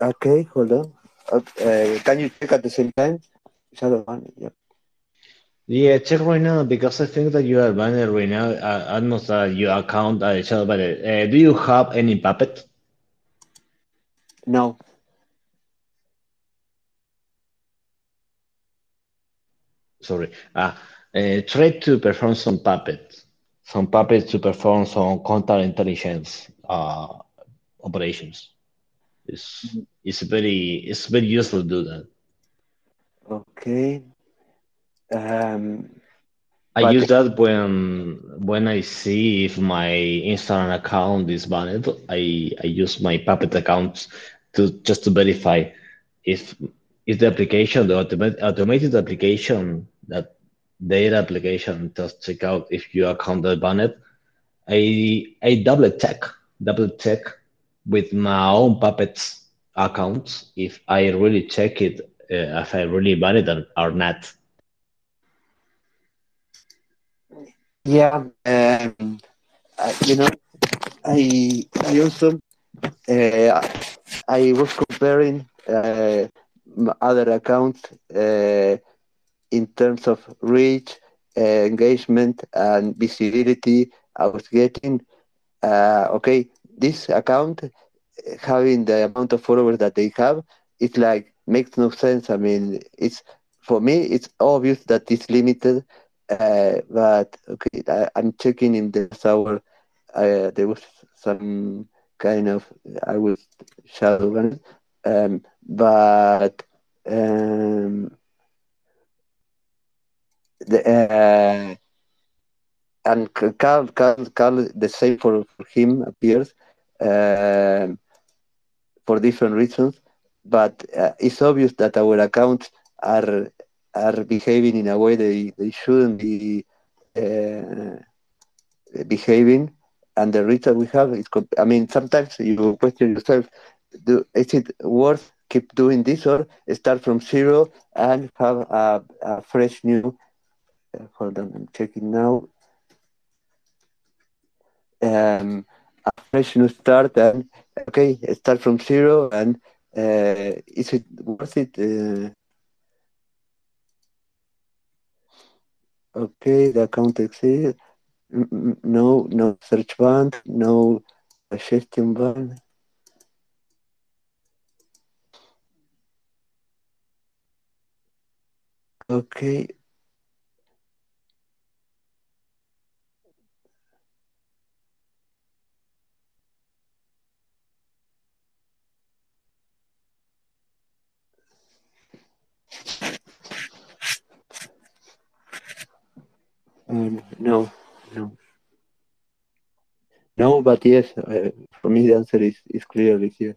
okay, hold on. Uh, uh, can you check at the same time? Shadow ban, yeah. Yeah, check right now because I think that you are banned right now. Uh, almost uh, your account uh, shadow banned. Uh, do you have any puppet? No. Sorry. Uh, uh, try to perform some puppets. Some puppets to perform some counterintelligence uh, operations. It's it's very it's very useful to do that. Okay. Um, I use that when when I see if my Instagram account is banned. I I use my Puppet account to just to verify if if the application, the automated automated application that data application just check out if your account is banned. I I double check double check with my own Puppets account if I really check it uh, if I really banned it or not. yeah, um, you know, I I also uh, I was comparing uh, other accounts uh, in terms of reach, uh, engagement, and visibility. I was getting uh, okay. This account having the amount of followers that they have, it's like makes no sense. I mean, it's for me, it's obvious that it's limited. Uh, but okay, I, I'm checking in the hour. Uh, there was some kind of I was shadow um, but um, the uh, and Carl, Carl, Carl, the same for, for him appears. Um, for different reasons, but uh, it's obvious that our accounts are are behaving in a way they, they shouldn't be uh, behaving, and the reason we have is, I mean, sometimes you question yourself, do is it worth keep doing this or start from zero and have a, a fresh new? Uh, hold on, I'm checking now. Um, a fresh new start and okay, start from zero and Uh, is it worth it? Uh, okay, the account exists. No, no search band, no suggestion band. Okay. Um, no, no. No, but yes, uh, for me the answer is, is clearly yes.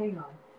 Hang on.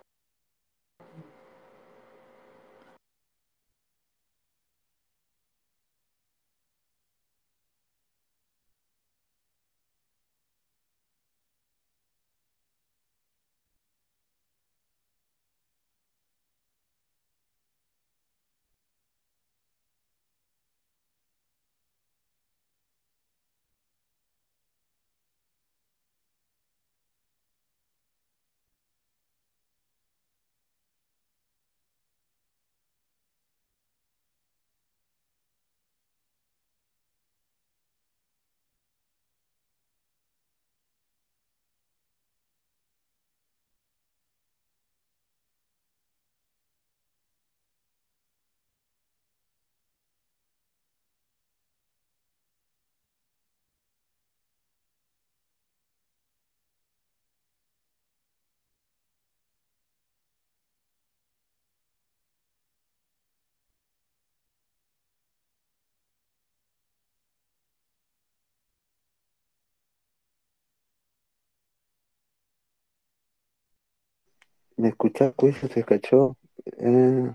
¿Me escuchás, Cuello? ¿Se cachó? Eh,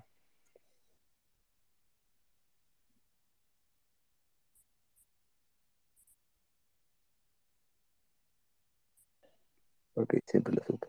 ok, siempre lo supe.